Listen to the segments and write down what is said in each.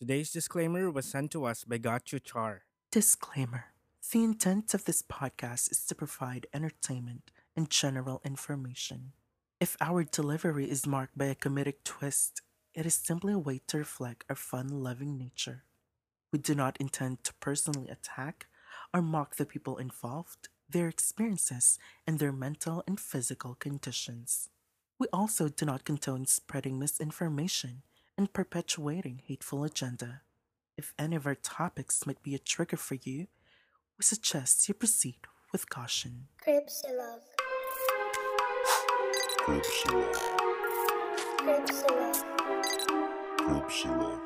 Today's disclaimer was sent to us by Gachu Char. Disclaimer The intent of this podcast is to provide entertainment and general information. If our delivery is marked by a comedic twist, it is simply a way to reflect our fun loving nature. We do not intend to personally attack or mock the people involved, their experiences, and their mental and physical conditions. We also do not condone spreading misinformation and perpetuating hateful agenda. If any of our topics might be a trigger for you, we suggest you proceed with caution. Cripsilog. Cripsilog. Cripsilog. Cripsilog.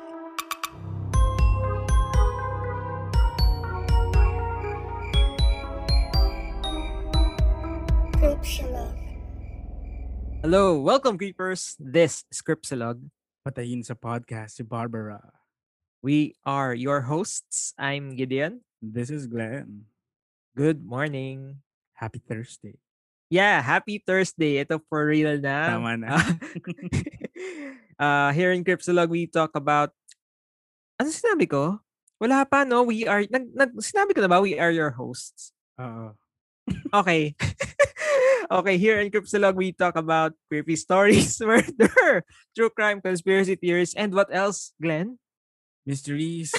Cripsilog. Hello, welcome creepers. This is Scriptsilog. Patayin sa podcast si Barbara. We are your hosts. I'm Gideon. This is Glenn. Good morning. Happy Thursday. Yeah, happy Thursday. Ito for real na. Tama na. uh, here in Cryptolog, we talk about... Ano sinabi ko? Wala pa, no? We are... Nag, nag, sinabi ko na ba? We are your hosts. Oo. Okay. okay, here in Cryptolog, we talk about creepy stories, murder, true crime, conspiracy theories, and what else, Glenn? Mysteries,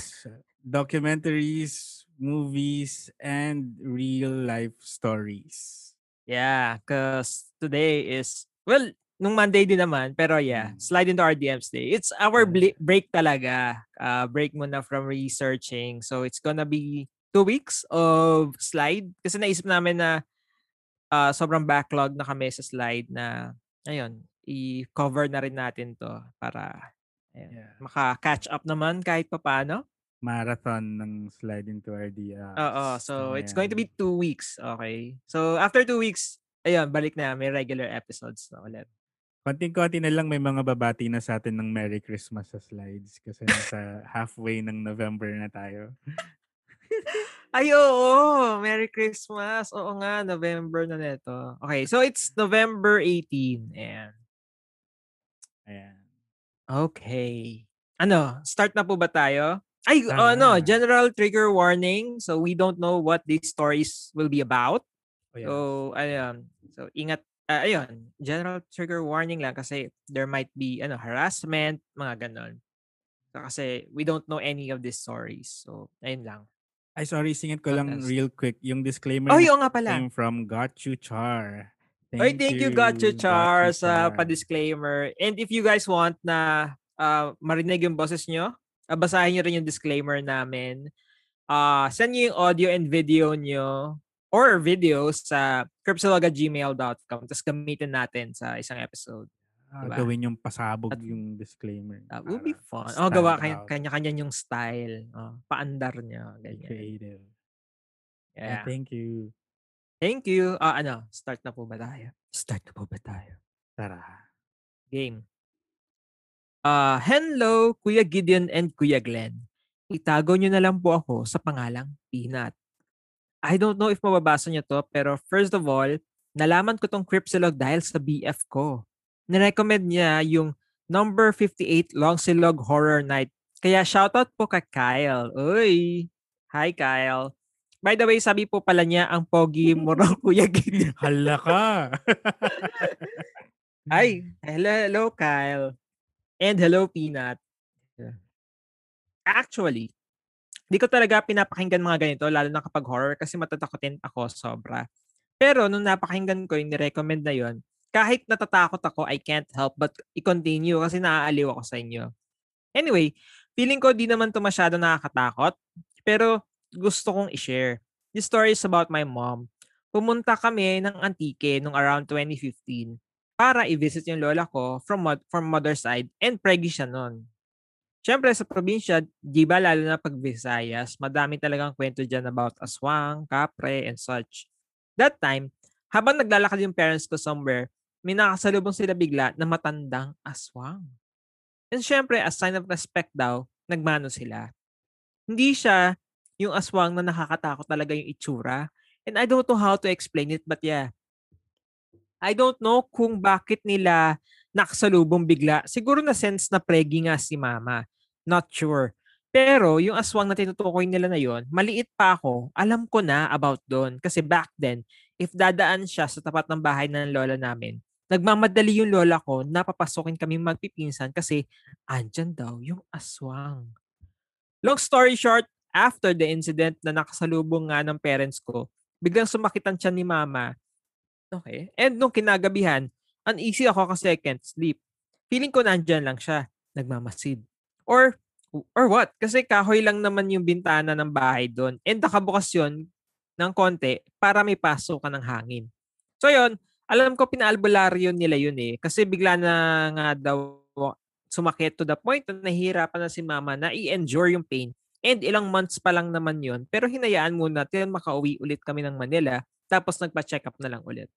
documentaries, movies, and real life stories. Yeah, because today is, well, nung Monday din naman, pero yeah, Mm. slide into our DMs day. It's our break talaga. Uh, break muna from researching. So it's gonna be two weeks of slide. Kasi naisip namin na uh, sobrang backlog na kami sa slide na, ayun, i-cover na rin natin to para ayun, Yeah. maka-catch up naman kahit papaano. Marathon ng slide into our DMs. Oo, so it's going to be Ayan. two weeks, okay? So after two weeks, ayun, balik na, may regular episodes na ulit. Konting-konti na lang may mga babati na sa atin ng Merry Christmas sa slides kasi nasa halfway ng November na tayo. Ay, oo! Merry Christmas! Oo nga, November na neto. Okay, so it's November 18. Ayan. Ayan. Okay. Ano, start na po ba tayo? Ay, Tara ano, general trigger warning. So we don't know what these stories will be about. O yan. So, ayun. So, ingat. ah, ayun, general trigger warning lang kasi there might be ano harassment, mga ganon. So, kasi we don't know any of these stories. So, ayun lang. Ay, sorry, singit ko lang real quick. Yung disclaimer Oh, oo nga pala. came from You Char. Oy, thank you, Gotcha Char, sa Char. pa-disclaimer. And if you guys want na uh, marinig yung boses nyo, uh, basahin nyo rin yung disclaimer namin. Uh, send nyo yung audio and video nyo or videos sa cripsilog@gmail.com tapos gamitin natin sa isang episode. Ah, diba? Gawin yung pasabog At- yung disclaimer. That will be fun. Oh, gawa out, kanya-kanya yung style. Oh, paandar nyo. Ganyan. Creative. Yeah. Yeah. Thank you. Thank you. Ah, ano, start na po ba tayo? Start na po ba tayo? Tara. Game. Ah, hello, Kuya Gideon and Kuya Glenn. Itago nyo na lang po ako sa pangalang Peanut. I don't know if mababasa nyo to, pero first of all, nalaman ko tong Cripsilog dahil sa BF ko. Nirecommend niya yung number 58 Long Silog Horror Night. Kaya shoutout po kay Kyle. Uy! Hi, Kyle. By the way, sabi po pala niya ang pogi mo raw, Kuya Gideon. Hala ka. Hi. Hello, hello, Kyle. And hello, Peanut. Actually, di ko talaga pinapakinggan mga ganito, lalo na kapag horror, kasi matatakotin ako sobra. Pero nung napakinggan ko yung nirecommend na yon, kahit natatakot ako, I can't help but i-continue kasi naaaliw ako sa inyo. Anyway, feeling ko di naman to masyado nakakatakot, pero gusto kong i-share. This story is about my mom. Pumunta kami ng Antique nung around 2015 para i-visit yung lola ko from, from mother side and preggy siya nun. Siyempre sa probinsya, di ba lalo na pag Visayas, madami talagang kwento dyan about aswang, kapre, and such. That time, habang naglalakad yung parents ko somewhere, may nakasalubong sila bigla na matandang aswang. And syempre, as sign of respect daw, nagmano sila. Hindi siya yung aswang na nakakatakot talaga yung itsura. And I don't know how to explain it, but yeah. I don't know kung bakit nila nakasalubong bigla. Siguro na sense na pregi nga si mama. Not sure. Pero yung aswang na tinutukoy nila na yon, maliit pa ako, alam ko na about doon. Kasi back then, if dadaan siya sa tapat ng bahay ng lola namin, nagmamadali yung lola ko na papasokin kami magpipinsan kasi andyan daw yung aswang. Long story short, after the incident na nakasalubong nga ng parents ko, biglang sumakit ang tiyan ni mama. Okay. And nung kinagabihan, uneasy ako kasi I can't sleep. Feeling ko nandyan lang siya, nagmamasid. Or or what? Kasi kahoy lang naman yung bintana ng bahay doon. And nakabukas yun ng konti para may pasok ka ng hangin. So yun, alam ko pinaalbularyo nila yun eh. Kasi bigla na nga daw sumakit to the point na nahihirapan na si mama na i-endure yung pain. And ilang months pa lang naman yun. Pero hinayaan muna till makauwi ulit kami ng Manila. Tapos nagpa-check up na lang ulit.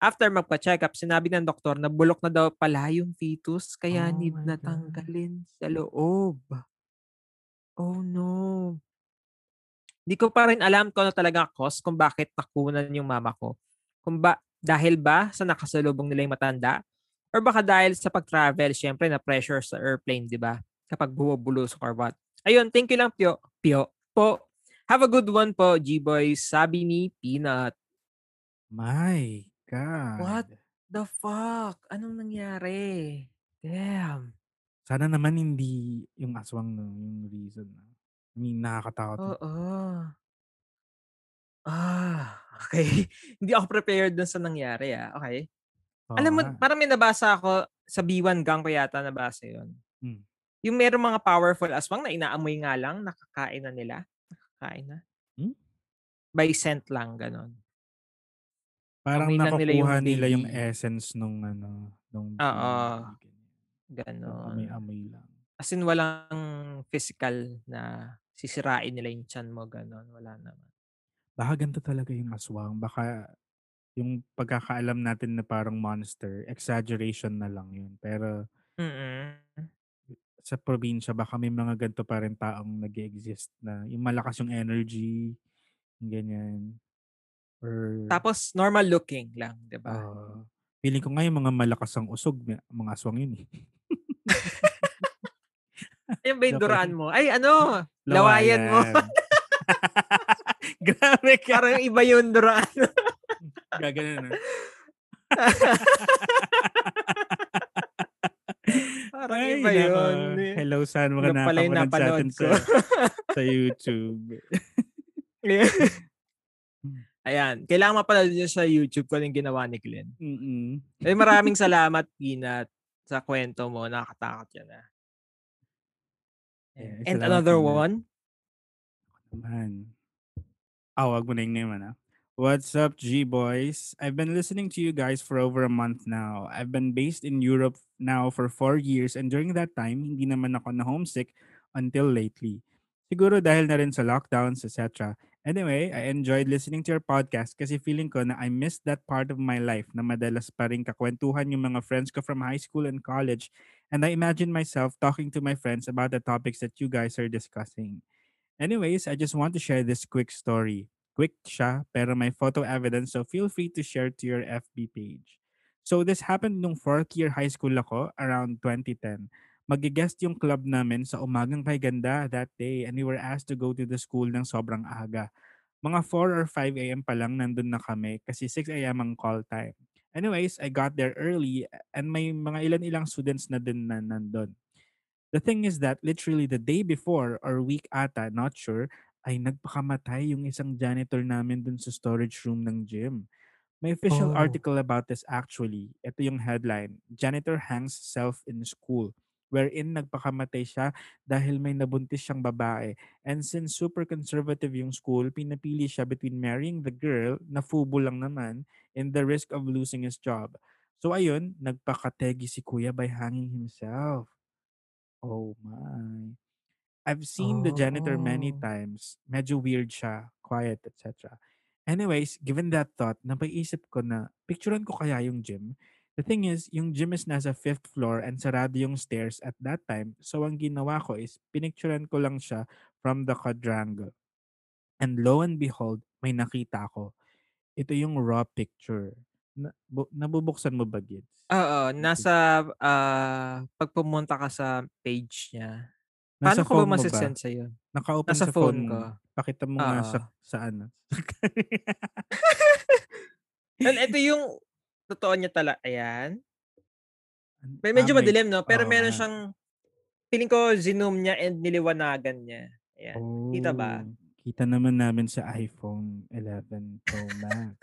After magpa-check up, sinabi ng doktor na bulok na daw pala yung fetus kaya Oh need na God. tanggalin sa loob. Oh no. Di ko pa rin alam kung ano talaga cause kung bakit nakunan yung mama ko. Kung ba, dahil ba sa nakasalubong nila yung matanda? Or baka dahil sa pag-travel, syempre na pressure sa airplane, di ba? Kapag bumubulus or what. Ayun, thank you lang, Pio. Pio. Po. Have a good one po, G-Boys. Sabi ni Peanut. My God. What? The fuck? Anong nangyari? Damn. Sana naman hindi yung aswang no, yung reason. I mean, nakakatakot. Oo. Ah, okay. Hindi ako prepared dun sa nangyari ah. Okay. Oo Alam mo, nga. parang may nabasa ako sa B1 gang ko yata nabasa yun. Hmm. Yung meron mga powerful aswang na inaamoy nga lang, nakakain na nila. Nakakain na. Hmm? By scent lang, ganon. Parang amoy lang nila yung nakukuha nila yung baby. essence nung ano, nung Oo. Ganon. amoy-amoy lang. As in, walang physical na sisirain nila yung chan mo, ganon. Wala naman. Baka ganito talaga yung aswang. Baka yung pagkakaalam natin na parang monster, exaggeration na lang yun. Pero Mm-mm. sa probinsya, baka may mga ganito pa rin taong nag exist na yung malakas yung energy, yung ganyan. Or, Tapos, normal looking lang, di ba? ah, feeling ko nga yung mga malakas ang usog, mga aswang yun eh. Ayun ba yung lang. mo? Ay, ano? Lawayan mo. Grabe ka. Parang iba yung duraan. Gaganon na. Parang Ay, iba nako. yun. eh. Hello saan mga Iba pala yung sa napanood sa, ko. sa YouTube. Ayan. Kailangan mapanood nyo sa YouTube kung ano yung ginawa ni Glenn. Mm-mm. Eh, maraming salamat, Peanut, sa kwento mo. Nakakatakot yan, ah. Yeah, And another Peanut. one. Man. Ah, wag mo na yung name, ano? What's up, G-Boys? I've been listening to you guys for over a month now. I've been based in Europe now for four years and during that time, hindi naman ako na homesick until lately. Siguro dahil na rin sa lockdowns, etc. Anyway, I enjoyed listening to your podcast kasi feeling ko na I missed that part of my life na madalas pa rin kakwentuhan yung mga friends ko from high school and college and I imagine myself talking to my friends about the topics that you guys are discussing. Anyways, I just want to share this quick story. Quick siya, pero may photo evidence so feel free to share to your FB page. So this happened nung fourth year high school ako around 2010. Mag-guest yung club namin sa umagang kay ganda that day and we were asked to go to the school ng sobrang aga. Mga 4 or 5 a.m. pa lang nandun na kami kasi 6 a.m. ang call time. Anyways, I got there early and may mga ilan-ilang students na din na nandun. The thing is that literally the day before or week ata, not sure, ay nagpakamatay yung isang janitor namin dun sa storage room ng gym. May official Oh. article about this actually. Ito yung headline. Janitor hangs self in school wherein nagpakamatay siya dahil may nabuntis siyang babae. And since super conservative yung school, pinapili siya between marrying the girl na fubo lang naman and the risk of losing his job. So ayun, nagpakategi si kuya by hanging himself. Oh my. I've seen the janitor many Oh. times. Medyo weird siya, quiet, etc. Anyways, given that thought, napaisip ko na picturean ko kaya yung gym. The thing is, yung gym is nasa fifth floor and sarado yung stairs at that time. So ang ginawa ko is pinicturean ko lang siya from the quadrangle. And lo and behold, may nakita ko. Ito yung raw picture. Na, bu- nabubuksan mo ba, Gids? Oo, nasa ah, pag pumunta ka sa page niya, Paano Nasa ko ba masisend sa'yo? Naka-open Nasa sa phone phone ko. Pakita mo nga sa, sa ano. Well, ito yung totoo niya talaga. Ayan. May Ah, medyo madilim, no? Pero oo meron siyang, feeling ko, zoom niya and niliwanagan niya. Ayan. Kita ba? Oh, Kita naman namin sa iPhone 11 Pro Max.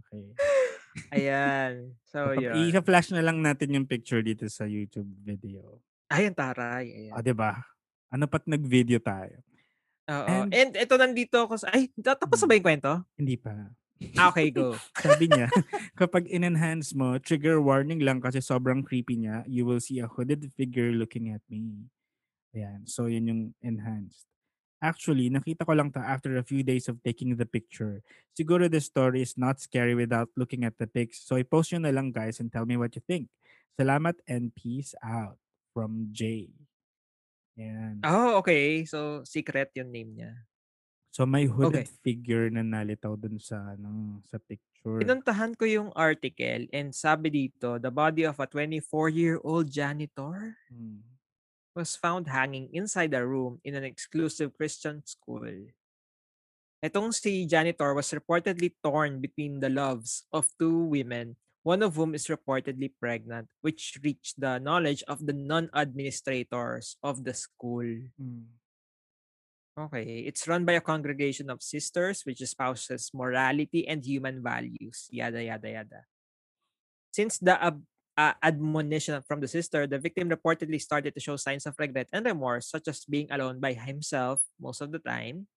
Okay. Ayan. So, yun. I-flash na lang natin yung picture dito sa YouTube video. Ayan, taray. Ayan. O, di ba? Ano pat nag-video tayo? Oo. and- And, ito nandito ako sa... Ay, tapos na ba yung kwento? Hindi pa. Ah, okay, go. Sabi niya, kapag in-enhance mo, trigger warning lang kasi sobrang creepy niya, you will see a hooded figure looking at me. Ayan. So, yun yung enhanced. Actually, nakita ko lang ta after a few days of taking the picture. Siguro the story is not scary without looking at the pics. So, i-post nyo na lang guys and tell me what you think. Salamat and peace out. From Jay. Ayan. Oh, okay. So, secret yung name niya. So, may hooded Okay. figure na nalitaw dun sa, ano, sa picture. Pinuntahan ko yung article and sabi dito, the body of a 24-year-old janitor Hmm. was found hanging inside a room in an exclusive Christian school. Etong si janitor was reportedly torn between the loves of two women, one of whom is reportedly pregnant, which reached the knowledge of the non-administrators of the school. Hmm. Okay, it's run by a congregation of sisters which espouses morality and human values. Yada yada yada. Since the ab- uh, admonition from the sister, the victim reportedly started to show signs of regret and remorse, such as being alone by himself most of the time.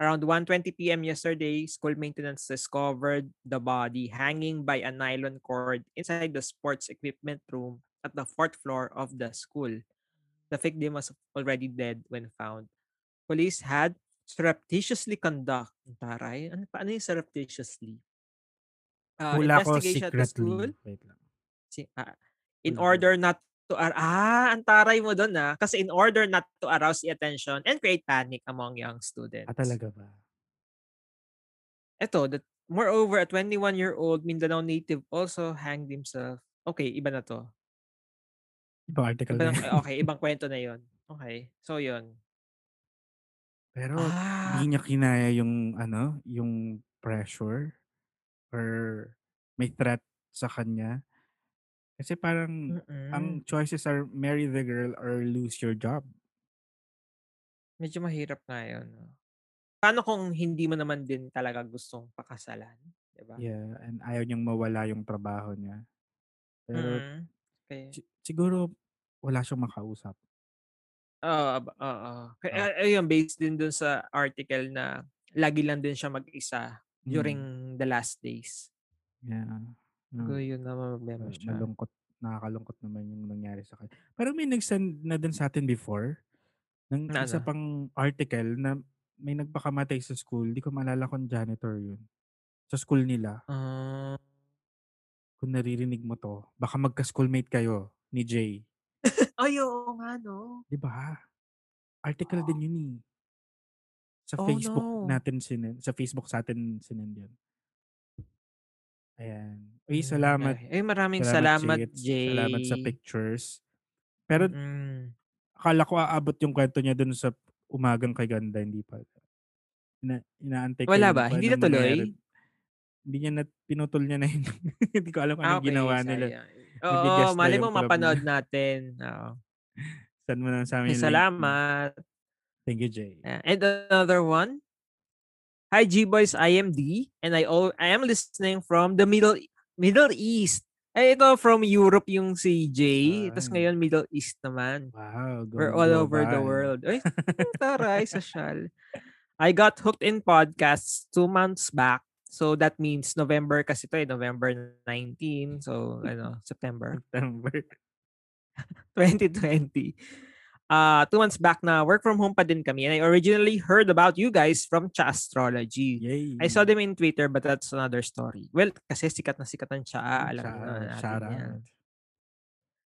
Around 1:20 p.m. yesterday, school maintenance discovered the body hanging by a nylon cord inside the sports equipment room at the fourth floor of the school. The victim was already dead when found. Police had surreptitiously conduct taray ano pa ano yung surreptitiously uh, Hula ko investigation at the school secretly. Wait lang. si- ah, in Hula ko. order not to ar- ah ang taray mo doon ah kasi in order not to arouse the attention and create panic among young students. Ah, talaga ba? Ito, that moreover a 21-year-old Mindanao native also hanged himself. Okay, iba na to. Ibang article Iba na na- yan. okay, ibang kwento na 'yon. Okay. So 'yon. Pero Ah, hindi niya kinaya yung ano, yung pressure or may threat sa kanya. Kasi parang ang mm, choices are marry the girl or lose your job. medyo mahirap nga no? Paano kung hindi mo naman din talaga gustong pakasalan, 'di ba? Yeah, and ayaw niyang mawala yung trabaho niya. Pero Mm. Okay. si- siguro wala siyang makausap. Oo, aba- oo. Kaya Ah. ah, ayun based din dun sa article na lagi lang din siya mag-isa during Mm, the last days. yeah. So Mm, yun na problema ma- siya. malungkot, nakakalungkot naman yung nangyari sa kanya. Pero may nag-send na din sa atin before ng Na isa ano? pang article na may nagpakamatay sa school. Di ko maalala kung janitor yun. Sa school nila. Ah, Kung naririnig mo to, baka magka-schoolmate kayo ni Jay. Ay, oo nga, no? Di ba? Article din yun eh. Sa Oh, Facebook no. natin sinend. Sa Facebook sa atin sinend yun. Ayan. Uy, salamat. Ay, maraming Salamat, salamat. Jay. Salamat sa pictures. Pero Mm. akala ko aabot yung kwento niya dun sa umagang kay ganda, hindi pa. Ina inaantay ko Wala ba? Hindi natuloy? mangyayari. Hindi niya na pinutol niya na yun. Hindi ko alam kung Ah, anong okay, ginawa nila. Oo, na mali mo mapanood niya. natin. Oo. Send mo na sa amin salamat. Thank you, Jay. And another one. Hi G Boys, I am D and I all I am listening from the Middle Middle East. Ay ito from Europe yung si Jay. Tapos Ay. ngayon Middle East naman. Wow, We're all over the world. Ay, taray, social. I got hooked in podcasts two months back. So that means November kasi to eh, November 19. So ano, September. September. 2020. Uh, two months back na work from home pa din kami. And I originally heard about you guys from Cha Astrology. Yay. I saw them in Twitter but that's another story. Well, kasi sikat na sikat ang Cha. Alam mo na natin yan.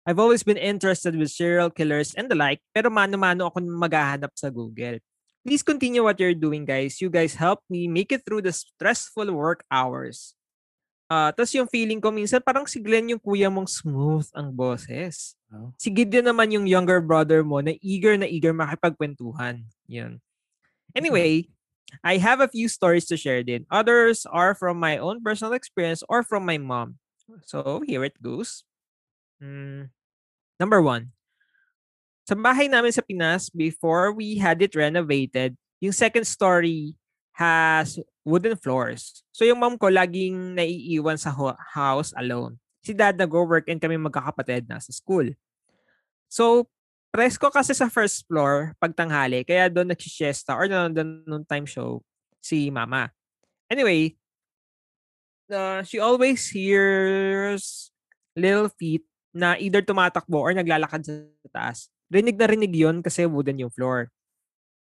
I've always been interested with serial killers and the like, pero mano-mano ako maghahanap sa Google. Please continue what you're doing, guys. You guys help me make it through the stressful work hours. Ah, tapos yung feeling ko minsan parang si Glenn yung kuya mong smooth ang boses. Oh. Si Gideon naman yung younger brother mo na eager na eager makipagkwentuhan. Yun. Anyway, I have a few stories to share din. Others are from my own personal experience or from my mom. So, here it goes. Hmm. Number one. Sa bahay namin sa Pinas, before we had it renovated, yung second story has wooden floors. So yung mom ko laging naiiwan sa ho- house alone. Si dad nag-work and kami magkakapatid nasa school. So, presko kasi sa first floor pag tanghali, kaya doon nagsisiesta or nanonood nung time show si mama. Anyway, uh, she always hears little feet na either tumatakbo or naglalakad sa taas. Rinig na rinig yon kasi wooden yung floor.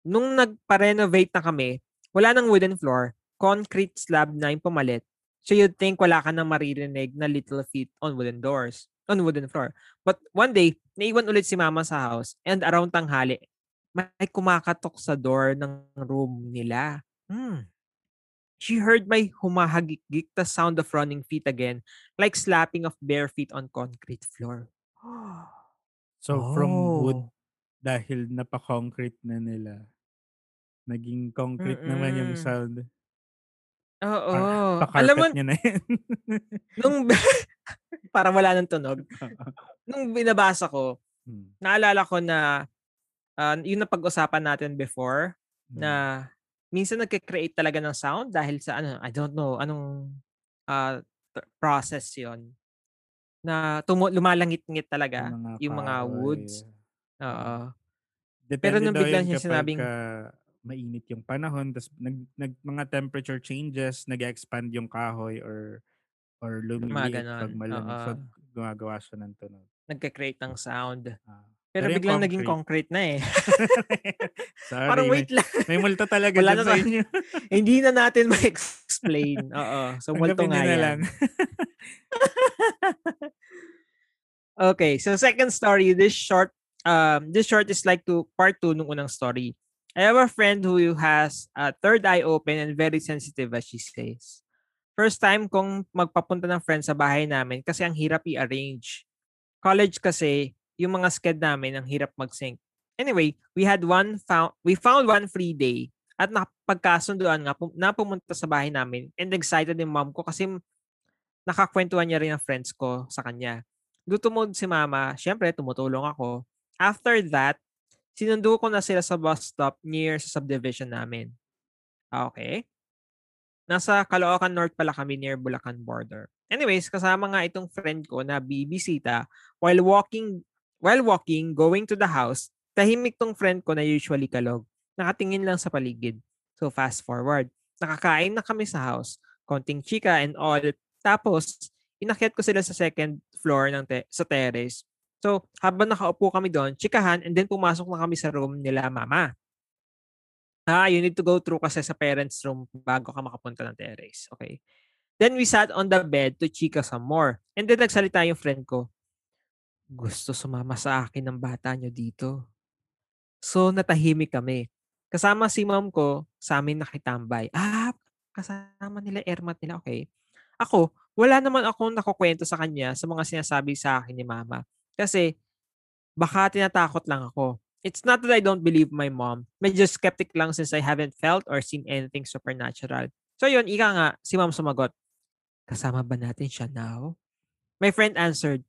Nung nagpa-renovate na kami, wala nang wooden floor, concrete slab na yung pumalit. So you'd think wala ka nang maririnig na little feet on wooden doors, on wooden floor. But one day, naiwan ulit si mama sa house and around tanghali, may kumakatok sa door ng room nila. Hmm. She heard my humahagik-gik the sound of running feet again, like slapping of bare feet on concrete floor. So from wood Oh. dahil napa-concrete na nila. Naging concrete naman yung Mm-mm. sound. Oo. Pa- Alam mo, pa-carpet niya na yan. nung para wala nang tunog. Nung binabasa ko, Hmm, naalala ko na ah, yung napag-usapan natin before hmm. na minsan nagke-create talaga ng sound dahil sa ano, I don't know, anong ah, process 'yon na tumu- lumalangit-ngit talaga yung mga, kahoy. woods. Ah. Oo. Depende Pero nung bigla niya sinabing- ka mainit yung panahon, tas nag, nag, mga temperature changes, nag-expand yung kahoy or or lumiliit pag malamig. So, oo. gumagawa siya ng tunog. Nagke-create ng sound. Ah. Pero, Pero biglang naging concrete- na eh. Sorry, Parang wait lang. may, may multo talaga Wala na sa inyo. Hindi na natin ma-explain. Oo. So, multo nga yan. lang. Okay, so second story, this short um this short is like to part 2 nung unang story. I have a friend who has a third eye open and very sensitive as she says. First time kong magpapunta ng friend sa bahay namin kasi ang hirap i-arrange. College kasi, yung mga sked namin ang hirap mag-sync. Anyway, we had one found we found one free day at napagkasunduan nga pum- pumunta sa bahay namin and excited yung mom ko kasi nakakwentuhan niya rin ang friends ko sa kanya lutumod si mama, syempre tumutulong ako. After that, sinundo ko na sila sa bus stop near sa subdivision namin. Ah, Okay. Nasa Caloocan North pala kami near Bulacan border. Anyways, kasama nga itong friend ko na bibisita while walking while walking going to the house, tahimik tong friend ko na usually kalog. Nakatingin lang sa paligid. So fast forward. Nakakain na kami sa house. Konting chika and all. Tapos, inakyat ko sila sa second floor ng te- sa terrace. So, habang nakaupo kami doon, chikahan, and then pumasok na kami sa room nila mama. Ah, you need to go through kasi sa parents' room bago ka makapunta ng terrace. Okay. Then we sat on the bed to chika some more. And then nagsalita yung friend ko. Gusto sumama sa akin ng bata nyo dito. So, natahimik kami. Kasama si mom ko, sa amin nakitambay. Ah, kasama nila, Ermat nila. Okay. Ako, wala naman akong nakukwento sa kanya sa mga sinasabi sa akin ni mama. Kasi, baka tinatakot lang ako. It's not that I don't believe my mom. Medyo skeptic lang since I haven't felt or seen anything supernatural. So yun, ika nga, si mom sumagot, kasama ba natin siya now? My friend answered,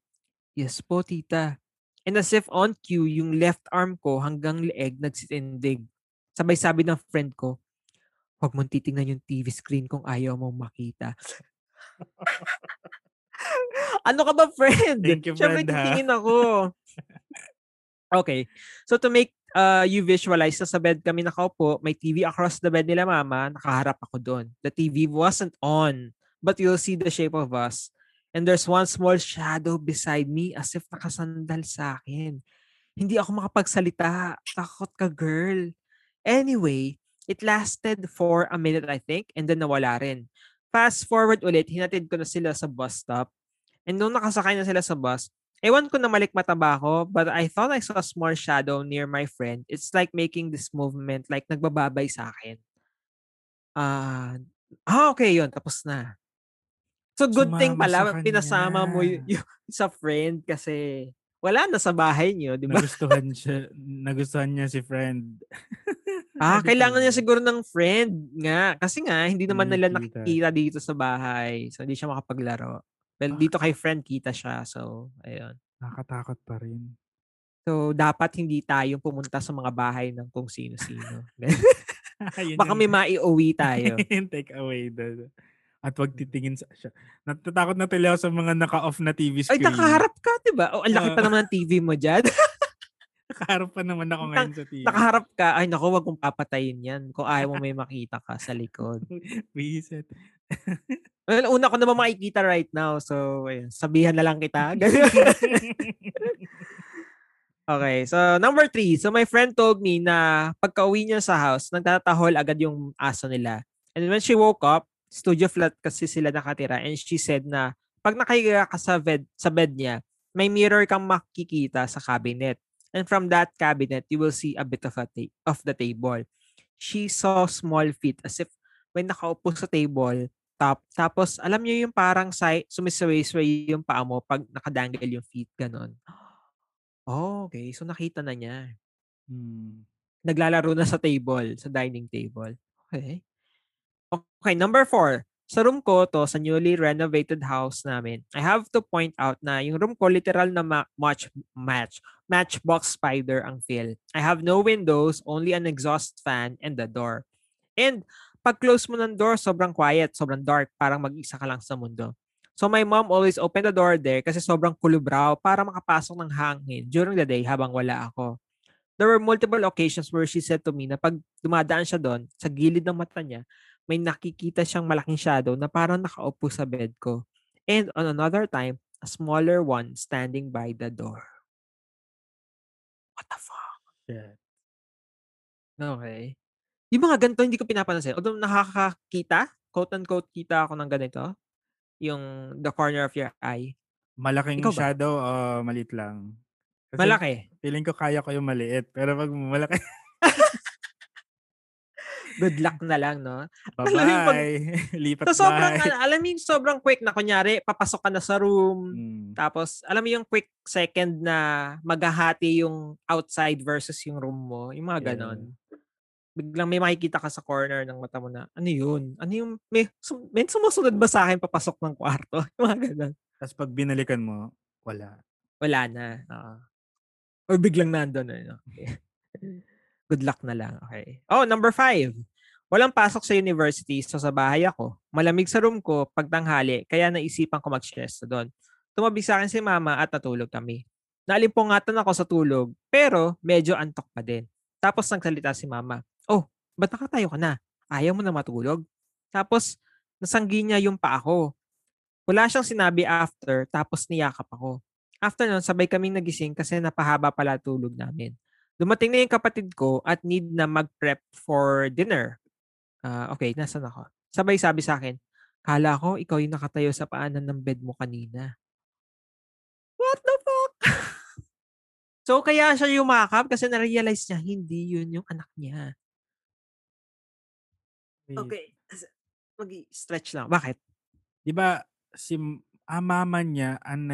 yes po, tita. And as if on cue, yung left arm ko hanggang leeg nagsitindig. Sabay sabi ng friend ko, huwag mong titingnan yung TV screen kung ayaw mong makita. ano ka ba, friend? Thank you, Siyempre, friend, titingin ako. okay. So, to make uh, you visualize, sa bed kami nakaupo, may TV across the bed nila mama, nakaharap ako doon. The TV wasn't on, but you'll see the shape of us. And there's one small shadow beside me as if nakasandal sa akin. Hindi ako makapagsalita. Takot ka, girl. Anyway, it lasted for a minute, I think, and then nawala rin. Fast forward ulit, hinatid ko na sila sa bus stop. And nung nakasakay na sila sa bus, ewan ko na malikmata ba ako, but I thought I saw a small shadow near my friend. It's like making this movement, like nagbababay sa akin. Ah, ah okay yun, tapos na. So good thing Sumama sa pala pinasama mo y- yung sa friend kasi wala na sa bahay niyo, di ba? Nagustuhan siya, nagustuhan niya si friend. Ah, kailangan niya siguro ng friend nga. Kasi nga, hindi naman Hindi nila kita. nakikita dito sa bahay. So, hindi siya makapaglaro. Well, Ah. dito kay friend kita siya. So, ayun. Nakatakot pa rin. So, dapat hindi tayo pumunta sa mga bahay ng kung sino-sino. Baka may maiuwi tayo. take away doon. At wag titingin sa siya. Natatakot na tuloy sa mga naka-off na TV Ay, screen. nakaharap ka, di ba? O, ang laki pa naman ng TV mo dyan. Nakaharap pa naman ako ngayon sa TV. nakaharap ka. Ay, naku, wag mong papatayin yan. Kung ayaw mo may makita ka sa likod. Visit. Well, una ko naman makikita right now. So, ayun, sabihan na lang kita. Okay, so number three. So my friend told me na pagka-uwi niya sa house, nagtatahol agad yung aso nila. And when she woke up, studio flat kasi sila nakatira and she said na pag nakahiga ka sa bed, sa bed niya, may mirror kang makikita sa cabinet. And from that cabinet, you will see a bit of a ta- of the table. She saw small feet as if when nakaupo sa table, tap, tapos alam niyo yung parang side, sumisway-sway yung paa mo pag nakadangle yung feet, ganon. Oh, okay. So nakita na niya. Hmm. Naglalaro na sa table, sa dining table. Okay. Okay, number four. Sa room ko to, sa newly renovated house namin, I have to point out na yung room ko literal na ma- match, match, matchbox spider ang feel. I have no windows, only an exhaust fan and the door. And pag close mo ng door, sobrang quiet, sobrang dark, parang mag-isa ka lang sa mundo. So my mom always opened the door there kasi sobrang kulubraw para makapasok ng hangin during the day habang wala ako. There were multiple occasions where she said to me na pag dumadaan siya doon, sa gilid ng mata niya, may nakikita siyang malaking shadow na parang nakaupo sa bed ko. And on another time, a smaller one standing by the door. What the fuck? Shit. Okay. Yung mga ganito, hindi ko pinapansin. Although nakakakita, quote-unquote, kita ako ng ganito. Yung the corner of your eye. Malaking Ikaw ba? shadow o maliit lang? Kasi Malaki. Feeling ko kaya ko yung maliit. Pero pag malaki, Good luck na lang, no? Yung pag- bye-bye. Lipat So, sobrang, ano, alam mo yung sobrang quick na kunyari, papasok ka na sa room, Hmm. tapos, alam mo yung quick second na maghahati yung outside versus yung room mo, yung mga Yeah. ganon. Biglang may makikita ka sa corner ng mata mo na, ano yun? Ano yung, may, sum, may sumusunod ba sa akin papasok ng kwarto? Yung mga ganon. Tapos pag binalikan mo, wala. Wala na. oo. Or biglang nandun. Ano. Okay. Good luck na lang. Okay. Oh, number five. Walang pasok sa university, so sa bahay ako. Malamig sa room ko pag tanghali, kaya naisipan ko mag-siesta doon. Tumabi sa akin si mama at natulog kami. Naalimpungatan ako sa tulog, pero medyo antok pa din. Tapos nagsalita si mama, Oh, ba't nakatayo ka na? Ayaw mo na matulog? Tapos, nasanggi niya yung pa ako. Wala siyang sinabi after, tapos niyakap ako. After nun, sabay kaming nagising kasi napahaba pala tulog namin. Dumating na yung kapatid ko at need na mag-prep for dinner. Ah, okay, nasan ako? Sabay sabi sa akin, kala ko ikaw yung nakatayo sa paanan ng bed mo kanina. What the fuck? so, kaya siya yumakap kasi na-realize niya hindi yun yung anak niya. Okay. Mag-stretch lang. Bakit? Di ba, si ah, mama niya ang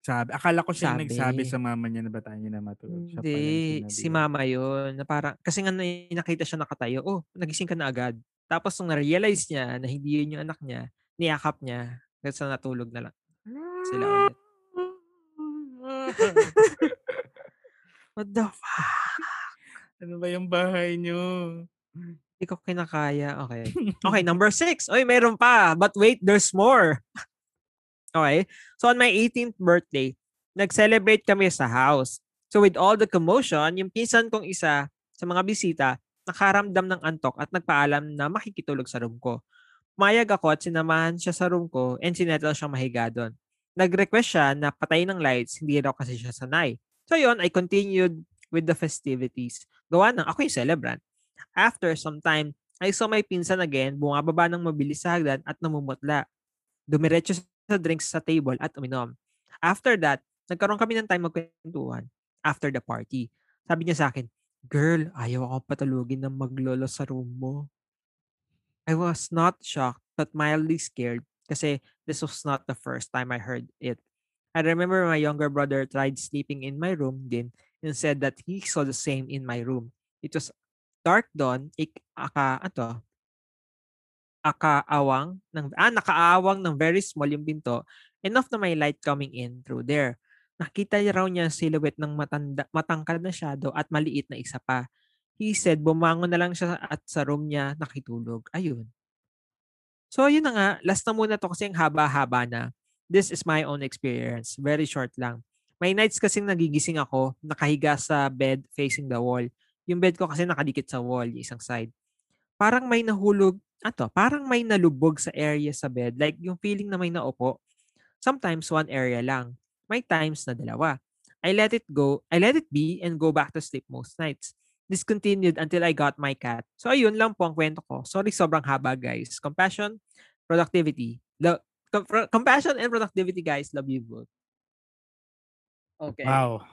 nagsabi. Akala ko siya yung nagsabi Sabi. sa mama niya na batayin niya na matulog. Siya Hindi, si mama yun. Na parang, kasi nga na- nakita siya nakatayo, oh, nagising ka na agad. Tapos nung na-realize niya na hindi yun yung anak niya, niyakap niya. Kasi natulog na lang sila ulit. What the fuck? Ano ba yung bahay niyo? Hindi ko kinakaya. Okay. Okay, number six. Oy, meron pa. But wait, there's more. Okay. So on my 18th birthday, nag-celebrate kami sa house. So with all the commotion, yung pinsan kong isa sa mga bisita, nakaramdam ng antok at nagpaalam na makikitulog sa room ko. Mayag ako at sinamahan siya sa room ko and sinettle siyang mahiga doon. Nag-request siya na patayin ng lights, hindi raw kasi siya sanay. So yon I continued with the festivities. Gawa ng ako yung celebrant. After some time, I saw my pinsan again, bumababa ng mabilis sa hagdan at namumutla. Dumiretso drinks sa table at uminom. After that, nagkaroon kami ng time magkwentuhan after the party. Sabi niya sa akin, Girl, ayaw akong patulugin ng maglolo sa room mo. I was not shocked but mildly scared Kasi this was not the first time I heard it. I remember my younger brother tried sleeping in my room din and said that he saw the same in my room. It was dark dawn, ik, aka, ato, akaawang, ng, ah, nakaawang ng very small yung pinto, enough na may light coming in through there. Nakita niya raw niya silhouette ng matanda, matangkad na shadow at maliit na isa pa. He said, bumangon na lang siya at sa room niya nakitulog. Ayun. So, yun na nga. Last na muna to kasi ang haba-haba na. This is my own experience. Very short lang. May nights kasing nagigising ako, nakahiga sa bed facing the wall. Yung bed ko kasi nakadikit sa wall, yung isang side. Parang may nahulog, ato, parang may nalubog sa area sa bed. Like yung feeling na may naupo. Sometimes one area lang. May times na dalawa. I let it go, I let it be and go back to sleep most nights. This continued until I got my cat. So ayun lang po ang kwento ko. Sorry sobrang haba guys. Compassion, productivity. Lo- com- pro- compassion and productivity guys. Love you both. Okay. Wow.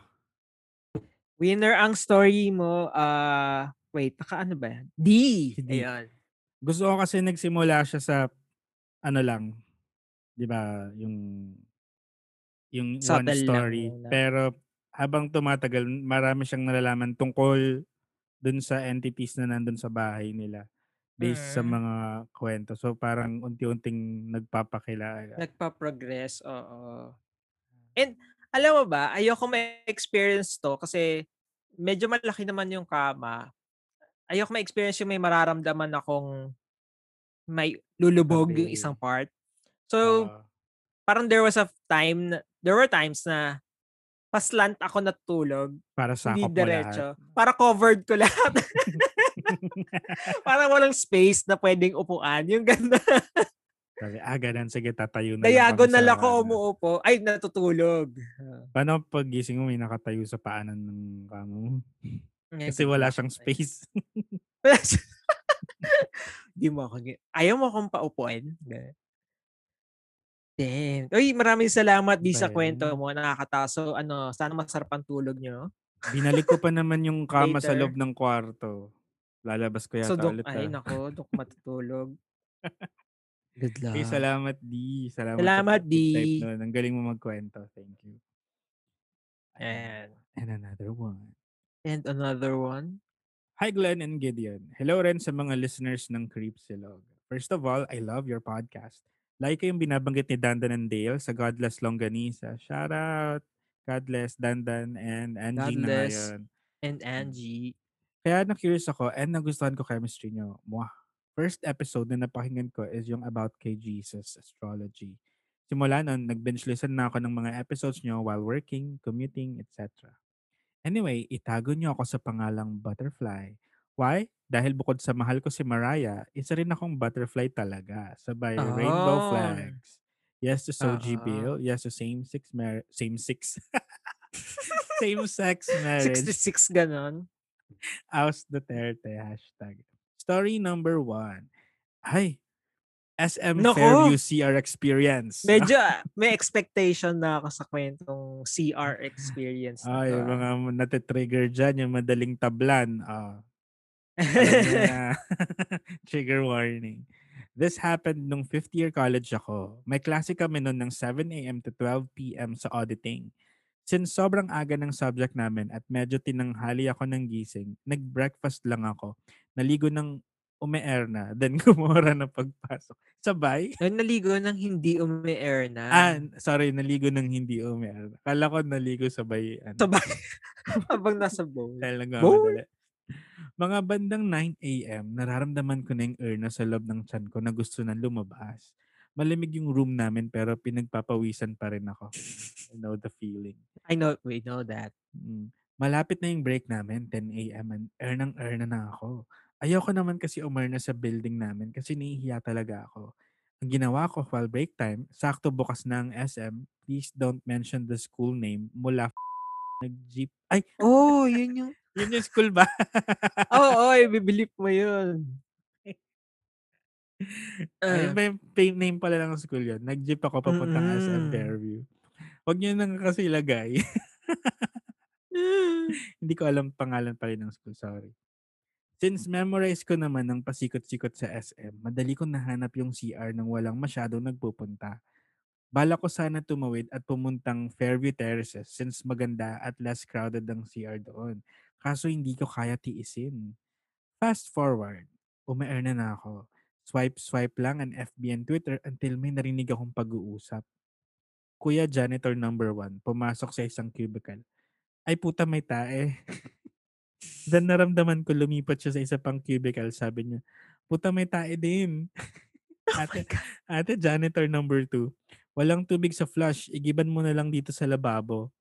Winner ang story mo. ah wait, naka ano ba yan? D. D. Ayan. Gusto ko kasi nagsimula siya sa ano lang, 'di ba, yung yung one Subtle lang story. Pero habang tumatagal, marami siyang nalalaman tungkol dun sa entities na nandun sa bahay nila based sa Mm. mga kwento. So parang unti-unting nagpapakilala. Nagpa-progress, oo. And alam mo ba, ayoko ma-experience to kasi medyo malaki naman yung kama. Ayoko ma-experience yung may mararamdaman akong may lulubog yung isang part. So, Oo. parang there was a time, na, there were times na paslant ako natulog, para hindi mo lahat. diretso. Para covered ko lahat. para walang space na pwedeng upuan. Yung ganda. Sabi, ah, ganun. Sige, tatayo na Diagonal sa ako ano. umuupo. Ay, natutulog. Paano pag gising mo, may nakatayo sa paanan ng kama mo? Ngayon Kasi wala siyang space. Di mo ako. Ayaw mo akong paupuin. Ganun. Damn. Uy, maraming salamat di sa kwento mo. Nakakatawa. So, ano, sana masarap ang tulog nyo. Binalik ko pa naman yung kama sa Later. loob ng kwarto. Lalabas ko yata So, dok, ulit. ay, ah. nako, dok matutulog. Good luck. Okay, salamat D. Salamat, Salamat, sa D. nun. Ang galing mo magkwento. Thank you. And, And another one. And another one. Hi Glenn and Gideon. Hello rin sa mga listeners ng Creep Silog. First of all, I love your podcast. Like yung binabanggit ni Dandan and Dale sa Godless Longganisa. Shout out! Godless, Dandan, and Angie na Godless. ngayon. And Angie. Kaya na-curious ako and nagustuhan ko chemistry nyo. Mwah! First episode na napakinggan ko is yung about kay Jesus Astrology. Simula nun, nag-binge listen na ako ng mga episodes nyo while working, commuting, etc. Anyway, itago nyo ako sa pangalang Butterfly. Why? Dahil bukod sa mahal ko si Mariah, isa rin akong butterfly talaga. Sabay, rainbow Oh. flags. Yes to Soji Oo. Bill. Yes to same-sex mar- same-sex. same-sex marriage. 66 ganon. Aus Duterte hashtag. Story number one. Ay, SM Nako! Fairview CR experience. Medyo may expectation na ako sa kwentong CR experience. na Ay, to, ah. mga natitrigger dyan, yung madaling tablan. Na. Trigger warning. This happened nung fifth year college ako. May klase kami noon ng 7 a.m. to 12 p.m. sa auditing. Since sobrang aga ng subject namin at medyo tinanghali ako ng gising, nag-breakfast lang ako. Naligo ng ume-air na, then gumora na pagpasok. Sabay? Ay, naligo nang hindi umi-air na. Ah, sorry, naligo ng hindi ume-air. Kala ko naligo sabay. Ano, Sabay. Habang nasa bowl. Dahil Bowl? Mga bandang 9 a.m., nararamdaman ko na yung air na sa loob ng tiyan ko na gusto na lumabas. Malamig yung room namin pero pinagpapawisan pa rin ako. I know the feeling. I know, we know that. Mm. Malapit na yung break namin, 10 a.m. and air ng air na na ako. Ayoko naman kasi umar na sa building namin kasi nahihiya talaga ako. Ang ginawa ko while break time, sakto bukas na ang SM, please don't mention the school name mula nag-jeep. Ay, Oh, yun yung... yun yung school ba? Oo, oh, oh, bibilip mo yun. Ayun Ah. ba yung pa- name pala ng school yun? Nag-jeep ako papuntang SM Mm. Fairview. Huwag nyo nang kasi ilagay. Hindi ko alam pangalan pa rin ng school, sorry. Since memorize ko naman ng pasikot-sikot sa SM, madali ko nahanap yung CR nang walang masyadong nagpupunta. Bala ko sana tumawid at pumuntang Fairview Terraces since maganda at less crowded ang CR doon. Kaso hindi ko kaya tiisin. Fast forward, umair na na ako. Swipe-swipe lang ang FB and Twitter until may narinig akong pag-uusap. Kuya janitor number one, pumasok sa isang cubicle. Ay puta may tae. Then naramdaman ko lumipat siya sa isa pang cubicle. Sabi niya, puta may tae din. ate, ate janitor number two, walang tubig sa flush. Igiban mo na lang dito sa lababo.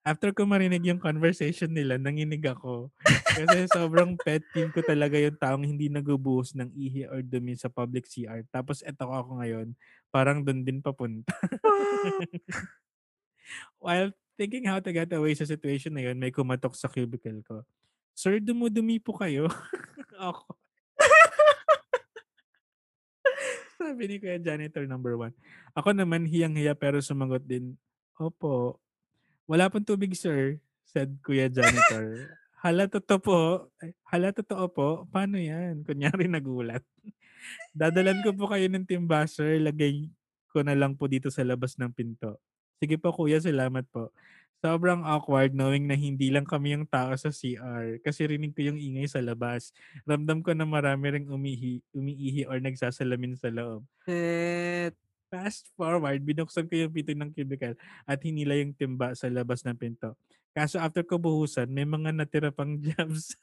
After ko marinig yung conversation nila, nanginig ako. Kasi sobrang pet peeve ko talaga yung taong hindi nagubuhos ng ihi or dumi sa public CR. Tapos eto ko ako ngayon, parang doon din papunta. While thinking how to get away sa situation na yun, may kumatok sa cubicle ko. Sir, dumudumi po kayo. ako. Sabi ni Kuya Janitor number one. Ako naman, hiyang-hiya pero sumagot din, Opo. Wala pong tubig, sir, said Kuya Janitor. Hala, totoo po. Hala, totoo po. Paano yan? Kunyari nagulat. Dadalan ko po kayo ng timba, sir. Lagay ko na lang po dito sa labas ng pinto. Sige po, kuya. Salamat po. Sobrang awkward knowing na hindi lang kami yung tao sa CR kasi rinig ko yung ingay sa labas. Ramdam ko na marami ring umihi, umiihi or nagsasalamin sa loob. Shit. Fast forward, binuksan ko yung pinto ng cubicle at hinila yung timba sa labas ng pinto. Kaso after ko buhusan, may mga natira pang jams.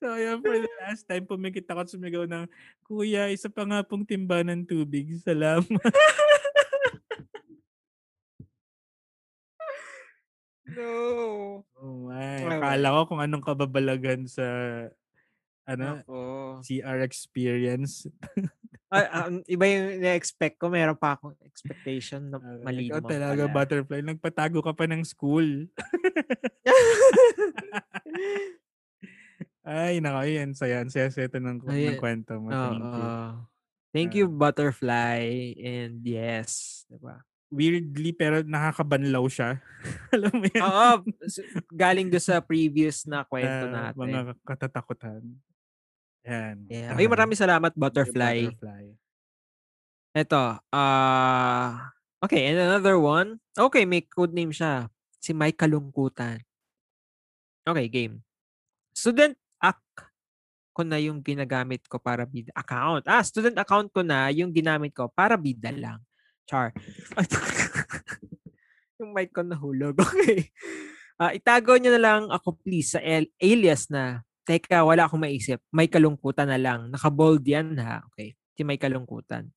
So, ayun, for the last time, pumikit ako at sumigaw ng, Kuya, isa pa nga pong timba ng tubig. Salamat. No. oh my. Akala ko kung anong kababalagan sa ano, Ako. CR experience. Ay, um, iba yung na-expect ko. Meron pa akong expectation na mali ikaw naman talaga, pala. butterfly. Nagpatago ka pa ng school. Ay, nako, yan. Saya, ang saya-saya ng, ng Ayan. kwento mo. Thank you. Thank you, Butterfly. And yes. Diba? Weirdly, pero nakakabanlaw siya. Alam mo yan? Oo. Galing do sa previous na kwento Ah, natin. Mga katatakutan. Yan. Yeah. Ay, maraming salamat, Butterfly. Butterfly. Ito. ah okay, and another one. Okay, may code name siya. Si Mike Kalungkutan. Okay, game. Student ac ko na yung ginagamit ko para bida. Account. Ah, student account ko na yung ginamit ko para bida lang. Char. yung mic ko nahulog. Okay. Ah, itago niyo na lang ako please sa alias na Teka, wala akong maisip. May kalungkutan na lang. Naka-bold yan ha. Okay. Si may kalungkutan.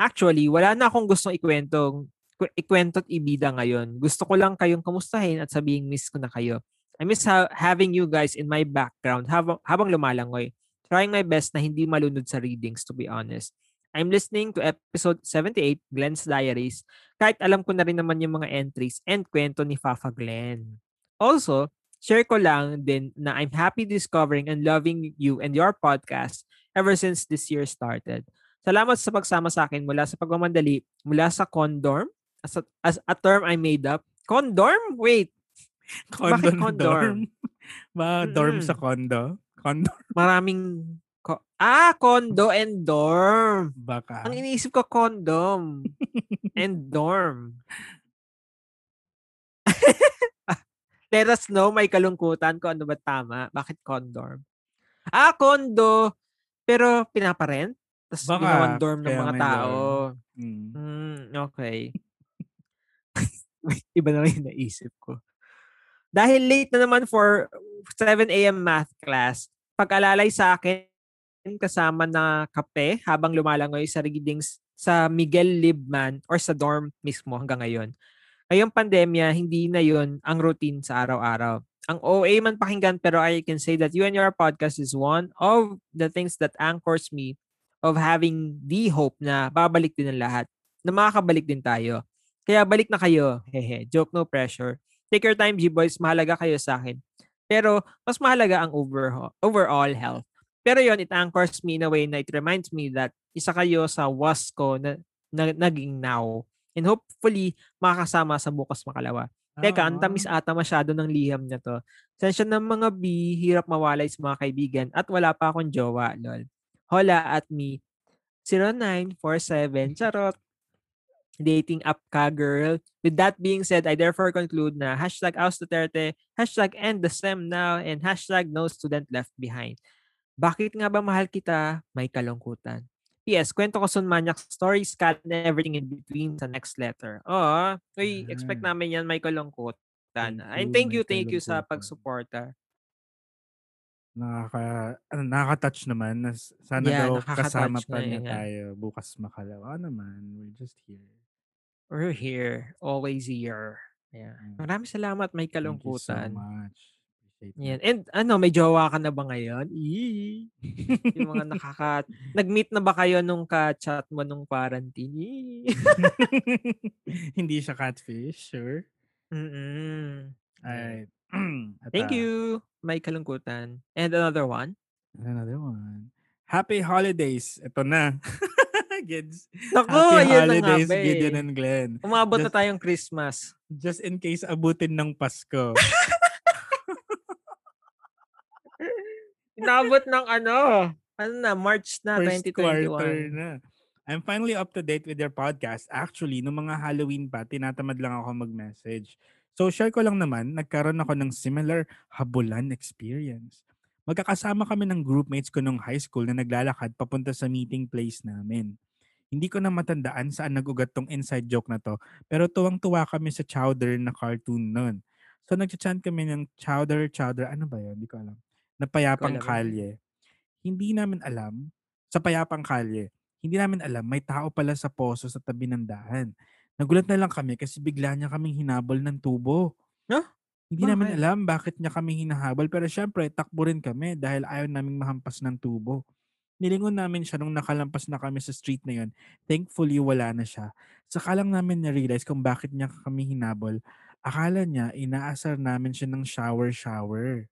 Actually, wala na akong gustong ikwento, ikwento at ibida ngayon. Gusto ko lang kayong kamustahin at sabihin miss ko na kayo. I miss ha- having you guys in my background habang, habang lumalangoy. Trying my best na hindi malunod sa readings to be honest. I'm listening to episode 78, Glenn's Diaries, kahit alam ko na rin naman yung mga entries and kwento ni Fafa Glenn. Also, share ko lang din na I'm happy discovering and loving you and your podcast ever since this year started. Salamat sa pagsama sa akin mula sa pagmamandali, mula sa condorm, as a, as a term I made up. Condorm? Wait, Condo Bakit condorm? dorm. Ba, dorm sa Mm-mm. condo? Condo? maraming... ko- ah, condo and dorm. Baka. Ang iniisip ko, condom and dorm. Let us know, may kalungkutan ko ano ba tama. Bakit condorm? Ah, condo. Pero pinaparent? Tapos ginawan dorm ng mga tao. Mm. Hmm, okay. Iba na yung naisip ko. Dahil late na naman for 7 a.m. math class, pag-alalay sa akin kasama na kape habang lumalangoy sa readings sa Miguel Libman or sa dorm mismo hanggang ngayon. Ngayong pandemya, hindi na yon ang routine sa araw-araw. Ang OA man pakinggan pero I can say that you and your podcast is one of the things that anchors me of having the hope na babalik din ang lahat. Na makakabalik din tayo. Kaya balik na kayo. Hehe. Joke no pressure. Take your time, G-Boys. Mahalaga kayo sa akin. Pero mas mahalaga ang overall, overall health. Pero yon it anchors me in a way na it reminds me that isa kayo sa was ko na, na naging now. And hopefully, makakasama sa bukas makalawa. Teka, ang tamis Ah. ata masyado ng liham na 'to. Sensya ng mga B, hirap mawalay sa mga kaibigan at wala pa akong jowa, lol. Hola at me. 0947, charot. Dating app ka, girl. With that being said, I therefore conclude na hashtag Aus Duterte, hashtag end the STEM now, and hashtag no student left behind. Bakit nga ba mahal kita? May kalungkutan. P.S. Kwento ko Sun Manyak stories, cat, and everything in between sa next letter. Oo. Uy, expect Ah. namin yan may kalungkutan. You, thank you, thank you sa pagsuporta. Nakaka ano, nakaka-touch naman sana Yeah, daw kasama pa niya yan. tayo bukas makalawa. Naman, we're just here. We're here. Always here. Yeah. Mm. Maraming salamat, may Thank you so kalungkutan. much. Appreciate Yan. And ano, may jowa ka na ba ngayon? Eee. Yung mga nakaka... Nag-meet na ba kayo nung ka-chat mo nung quarantine? Hindi siya catfish, sure. Mm-mm. Alright. Thank ah, you. May kalungkutan. And another one. Another one. Happy holidays. Ito na. Gids. Naku, Happy yan na nga holidays, ba Gideon eh. and Glenn. Umabot na Just, tayong Christmas. just in case abutin ng Pasko. Inabot ng ano, ano na, March na, First quarter 2021. na. I'm finally up to date with your podcast. Actually, nung mga Halloween pa, tinatamad lang ako mag-message. So, share ko lang naman, nagkaroon ako ng similar habulan experience. Magkakasama kami ng groupmates ko nung high school na naglalakad papunta sa meeting place namin. Hindi ko na matandaan saan nag-ugat tong inside joke na to, pero tuwang-tuwa kami sa Chowder na cartoon nun. So, nag-chant kami ng Chowder, Chowder, ano ba yun? Hindi ko alam. Na payapang kalye. Hindi namin alam, sa payapang kalye, hindi namin alam, may tao pala sa poso sa tabi ng daan. Nagulat na lang kami kasi bigla niya kaming hinabol ng tubo. Huh? Hindi namin Bakit? alam bakit niya kami hinahabol pero syempre takbo rin kami dahil ayaw naming mahampas ng tubo. Nilingon namin siya nung nakalampas na kami sa street na yun. Thankfully, wala na siya. Saka lang namin na-realize kung bakit niya kami hinabol. Akala niya, inaasar namin siya ng shower-shower.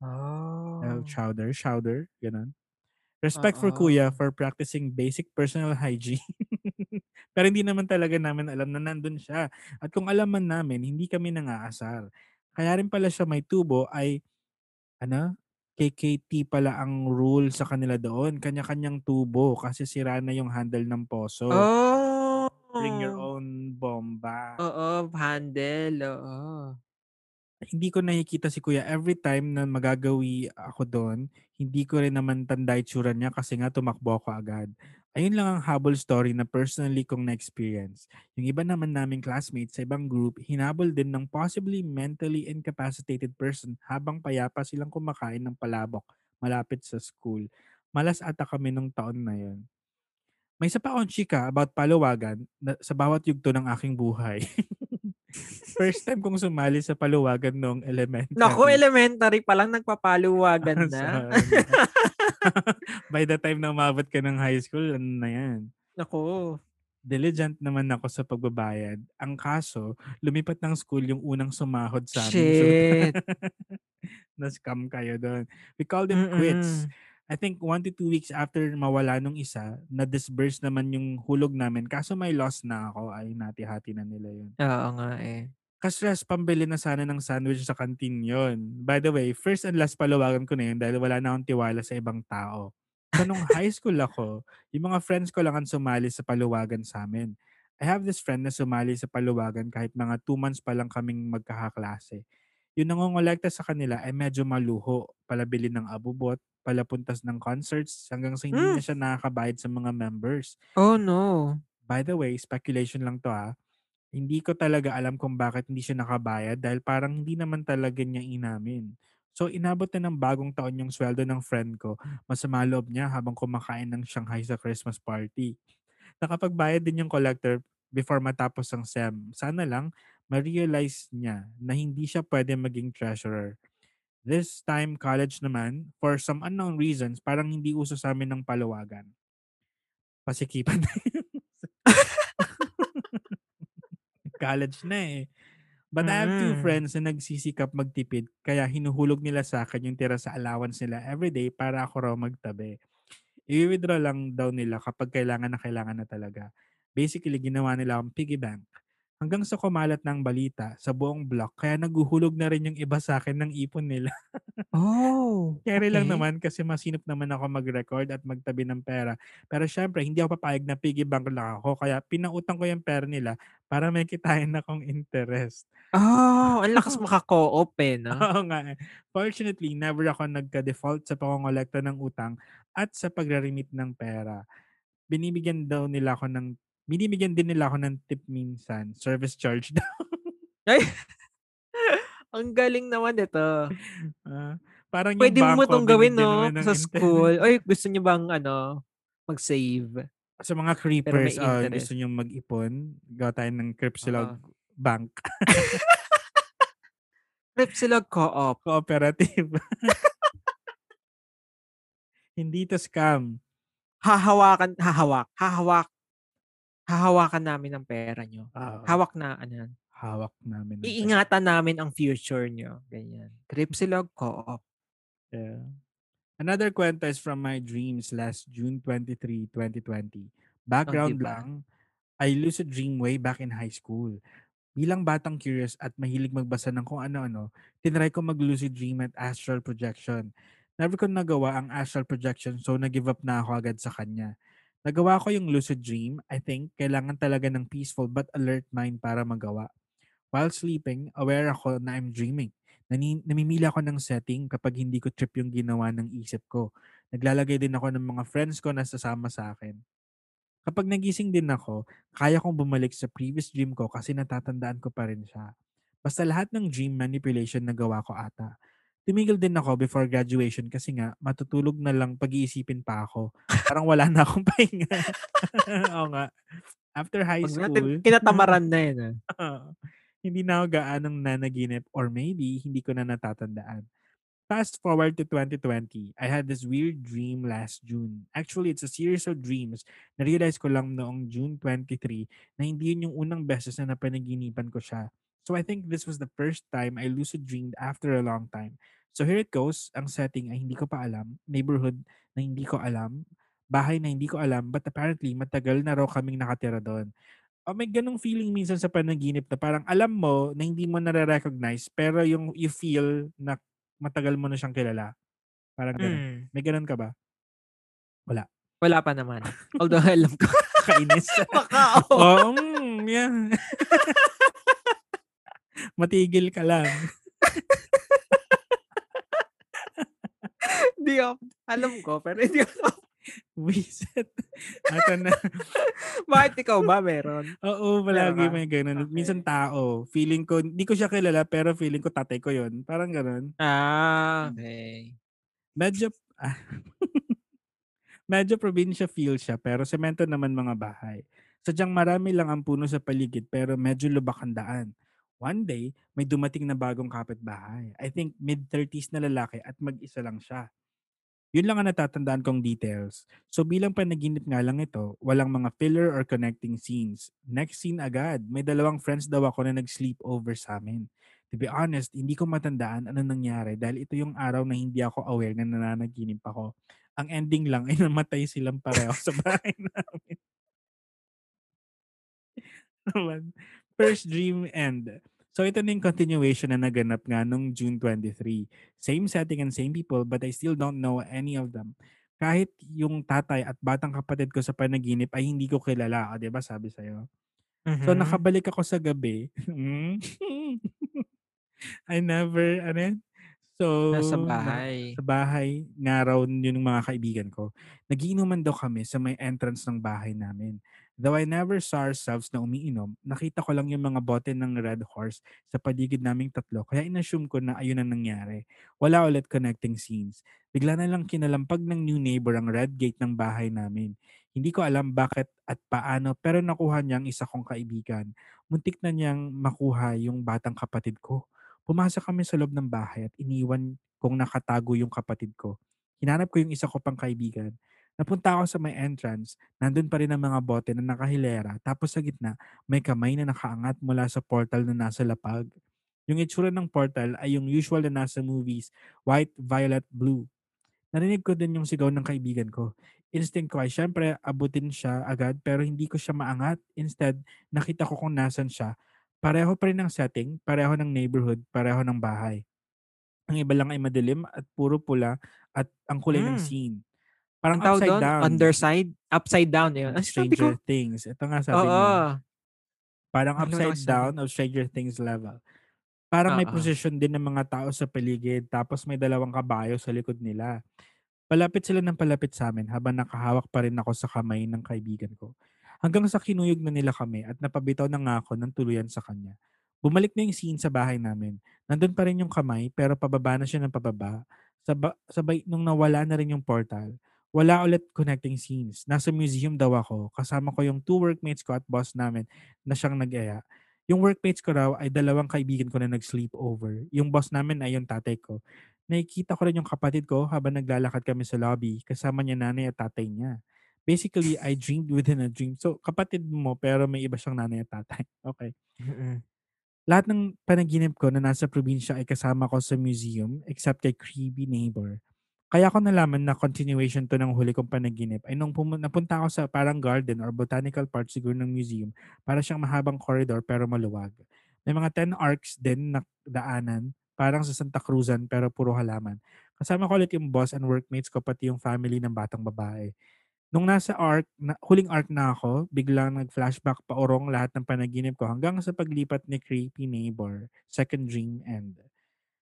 Uh, Oh. chowder, chowder, ganun. Respect for Oo. kuya for practicing basic personal hygiene. Pero hindi naman talaga namin alam na nandun siya. At kung alam man namin, hindi kami nangaasar. Kaya rin pala siya may tubo ay, ano, KKT pala ang rule sa kanila doon. Kanya-kanyang tubo kasi sira na yung handle ng poso. Oh. Bring your own bomba. Oo, handle. Oo. hindi ko nakikita si kuya every time na magagawi ako doon, hindi ko rin naman tanda itsura niya kasi nga tumakbo ako agad. Ayun lang ang habol story na personally kong na-experience. Yung iba naman naming classmates sa ibang group, hinabol din ng possibly mentally incapacitated person habang payapa silang kumakain ng palabok malapit sa school. Malas ata kami nung taon na yun. May isa pa akong chika about paluwagan na, sa bawat yugto ng aking buhay. First time kong sumali sa paluwagan noong elementary. Naku, elementary pa lang nagpapaluwagan na. By the time na umabot ka ng high school, ano na yan? Naku. Diligent naman ako sa pagbabayad. Ang kaso, lumipat ng school yung unang sumahod sa amin. Shit. na-scam kayo doon. We called quits. Mm-mm. I think one to two weeks after mawala nung isa, na-disburse naman yung hulog namin. Kaso may loss na ako. Ay, nati-hati na nila yun. Oo nga eh. Kasres, pambili na sana ng sandwich sa kantin yon. By the way, first and last palawagan ko na yun dahil wala na akong tiwala sa ibang tao. So nung high school ako, yung mga friends ko lang ang sumali sa paluwagan sa amin. I have this friend na sumali sa paluwagan kahit mga two months pa lang kaming magkakaklase. Yung nangongolekta sa kanila ay medyo maluho. Palabili ng abubot, palapuntas ng concerts, hanggang sa hindi Hmm. na siya nakakabayad sa mga members. Oh no. By the way, speculation lang to ha. Hindi ko talaga alam kung bakit hindi siya nakabayad dahil parang hindi naman talaga niya inamin. So inabot na ng bagong taon yung sweldo ng friend ko. Masama loob niya habang kumakain ng Shanghai sa Christmas party. Nakapagbayad din yung collector before matapos ang SEM. Sana lang ma-realize niya na hindi siya pwede maging treasurer. This time college naman, for some unknown reasons, parang hindi uso sa amin ng palawagan. Pasikipan na yun. College na eh. But I have two Mm. friends na nagsisikap magtipid kaya hinuhulog nila sa akin yung tira sa allowance nila everyday para ako raw magtabi. I-withdraw lang daw nila kapag kailangan na kailangan na talaga. Basically, ginawa nila akong piggy bank. Hanggang sa kumalat ng balita sa buong block kaya naguhulog na rin yung iba sa akin ng ipon nila. Oh, lang okay. naman kasi masinop naman ako mag-record at magtabi ng pera. Pero syempre, hindi ako papayag na piggy bank lang ako. Kaya pinautang ko yung pera nila para may kitain akong interest. Oh, ang lakas maka-co-op eh, no? Oo nga eh. Fortunately, never ako nagka-default sa pangongolekta ng utang at sa pagre-remit ng pera. Binibigyan daw nila ako ng binibigyan din nila ako ng tip minsan. Service charge daw. Ay, ang galing naman ito. Ah, parang yung Pwede mo bangko, itong gawin, no? Sa school. Oy, gusto niyo bang, ano, mag-save? Sa mga creepers, interest. gusto nyo mag-ipon, gawa tayo ng Cripsilog Oo. Bank. Cripsilog Co-op. Cooperative. Hindi to scam. Hahawakan, hahawak, hahawak, hahawakan namin ang pera nyo. Oo. Hawak na, ano yan. Hawak namin. ng pera. Iingatan namin ang future nyo. Ganyan. Cripsilog Co-op. Yeah. Another kwento is from my dreams last June 23, 2020. Background diba? lang, I lucid dream way back in high school. Bilang batang curious at mahilig magbasa ng kung ano-ano, tinry ko mag-lucid dream at astral projection. Never ko nagawa ang astral projection so nag-give up na ako agad sa kanya. Nagawa ko yung lucid dream, I think kailangan talaga ng peaceful but alert mind para magawa. While sleeping, aware ako na I'm dreaming. Nani, namimili ako ng setting kapag hindi ko trip yung ginawa ng isip ko. Naglalagay din ako ng mga friends ko na sasama sa akin. Kapag nagising din ako, kaya kong bumalik sa previous dream ko kasi natatandaan ko pa rin siya. Basta lahat ng dream manipulation na gawa ko ata. Tumigil din ako before graduation kasi nga matutulog na lang pag-iisipin pa ako. Parang wala na akong pahinga. Oo nga. After high Pag school, natin, kinatamaran na yun. Oo. hindi na ako gaanong nanaginip or maybe hindi ko na natatandaan. Fast forward to 2020, I had this weird dream last June. Actually, it's a series of dreams. Na-realize ko lang noong June 23 na hindi yun yung unang beses na napanaginipan ko siya. So I think this was the first time I lucid dreamed after a long time. So here it goes. Ang setting ay hindi ko pa alam. Neighborhood na hindi ko alam. Bahay na hindi ko alam. But apparently, matagal na raw kaming nakatira doon. Oh, may ganong feeling minsan sa panaginip na parang alam mo na hindi mo nare-recognize pero yung you feel na matagal mo na siyang kilala. Parang gano'n. Mm. May gano'n ka ba? Wala. Wala pa naman. Although alam ko. Kainis. Baka. Oo, mm, yeah. Matigil ka lang. Hindi ako. Alam ko, pero hindi ako. Wiset. Ata na. Bakit ikaw ba meron? Oo, palagi may gano'n. Okay. Minsan tao. Feeling ko, hindi ko siya kilala pero feeling ko tatay ko yon Parang gano'n. Ah, okay. Medyo, ah, medyo probinsya feel siya pero semento naman mga bahay. Sadyang marami lang ang puno sa paligid pero medyo lubak ang daan. One day, may dumating na bagong kapitbahay. I think mid-30s na lalaki at mag-isa lang siya. Yun lang ang natatandaan kong details. So bilang panaginip nga lang ito, walang mga filler or connecting scenes. Next scene agad, may dalawang friends daw ako na nag-sleep over sa amin. To be honest, hindi ko matandaan ano nangyari dahil ito yung araw na hindi ako aware na nananaginip ako. Ang ending lang ay namatay silang pareho sa bahay namin. First dream end. So ito na yung continuation na naganap nga nung June 23. Same setting and same people but I still don't know any of them. Kahit yung tatay at batang kapatid ko sa panaginip ay hindi ko kilala. O, di ba sabi sa'yo? So Mhm. nakabalik ako sa gabi. I never, ano yan? So, Nasa na- bahay. sa bahay, nga raw yun yung mga kaibigan ko. Nagiinuman daw kami sa may entrance ng bahay namin. Though I never saw ourselves na umiinom, nakita ko lang yung mga bote ng Red Horse sa paligid naming tatlo. Kaya inassume ko na ayun ang nangyari. Wala ulit connecting scenes. Bigla na lang kinalampag ng new neighbor ang red gate ng bahay namin. Hindi ko alam bakit at paano pero nakuha niya ang isa kong kaibigan. Muntik na niyang makuha yung batang kapatid ko. Pumasok kami sa loob ng bahay at iniwan kong nakatago yung kapatid ko. Hinanap ko yung isa ko pang kaibigan. Napunta ako sa may entrance, nandun pa rin ang mga bote na nakahilera, tapos sa gitna, may kamay na nakaangat mula sa portal na nasa lapag. Yung itsura ng portal ay yung usual na nasa movies, white, violet, blue. Narinig ko din yung sigaw ng kaibigan ko. instinct ko ay syempre abutin siya agad pero hindi ko siya maangat. Instead, nakita ko kung nasan siya. Pareho pa rin ng setting, pareho ng neighborhood, pareho ng bahay. Ang iba lang ay madilim at puro pula at ang kulay ng Hmm. scene. Parang upside doon, down. underside, upside down yun. Sabi ko? Stranger Things. Ito nga sabi Oo. niya. Parang Ano upside down of Stranger Things level. Parang may Oo. position din ng mga tao sa paligid tapos may dalawang kabayo sa likod nila. Palapit sila ng palapit sa amin habang nakahawak pa rin ako sa kamay ng kaibigan ko. Hanggang sa kinuyog na nila kami at napabitaw na nga ako ng tuluyan sa kanya. Bumalik na yung scene sa bahay namin. Nandun pa rin yung kamay pero pababa na siya ng pababa. Saba, sabay nung nawala na rin yung portal. Wala ulit connecting scenes. Nasa museum daw ako. Kasama ko yung two workmates ko at boss namin na siyang nag-aya. Yung workmates ko raw ay dalawang kaibigan ko na nag-sleep over. Yung boss namin ay yung tatay ko. Nakikita ko rin yung kapatid ko habang naglalakad kami sa lobby. Kasama niya nanay at tatay niya. Basically, I dreamed within a dream. So, kapatid mo pero may iba siyang nanay at tatay. Okay. Lahat ng panaginip ko na nasa probinsya ay kasama ko sa museum except kay creepy neighbor. Kaya ko nalaman na continuation to ng huli kong panaginip ay nung pumu- napunta ako sa parang garden or botanical part siguro ng museum para siyang mahabang corridor pero maluwag. May mga 10 arcs din na daanan parang sa Santa Cruzan pero puro halaman. Kasama ko ulit yung boss and workmates ko pati yung family ng batang babae. Nung nasa arc, na, huling arc na ako, biglang nag-flashback pa orong lahat ng panaginip ko hanggang sa paglipat ni creepy neighbor, second dream end.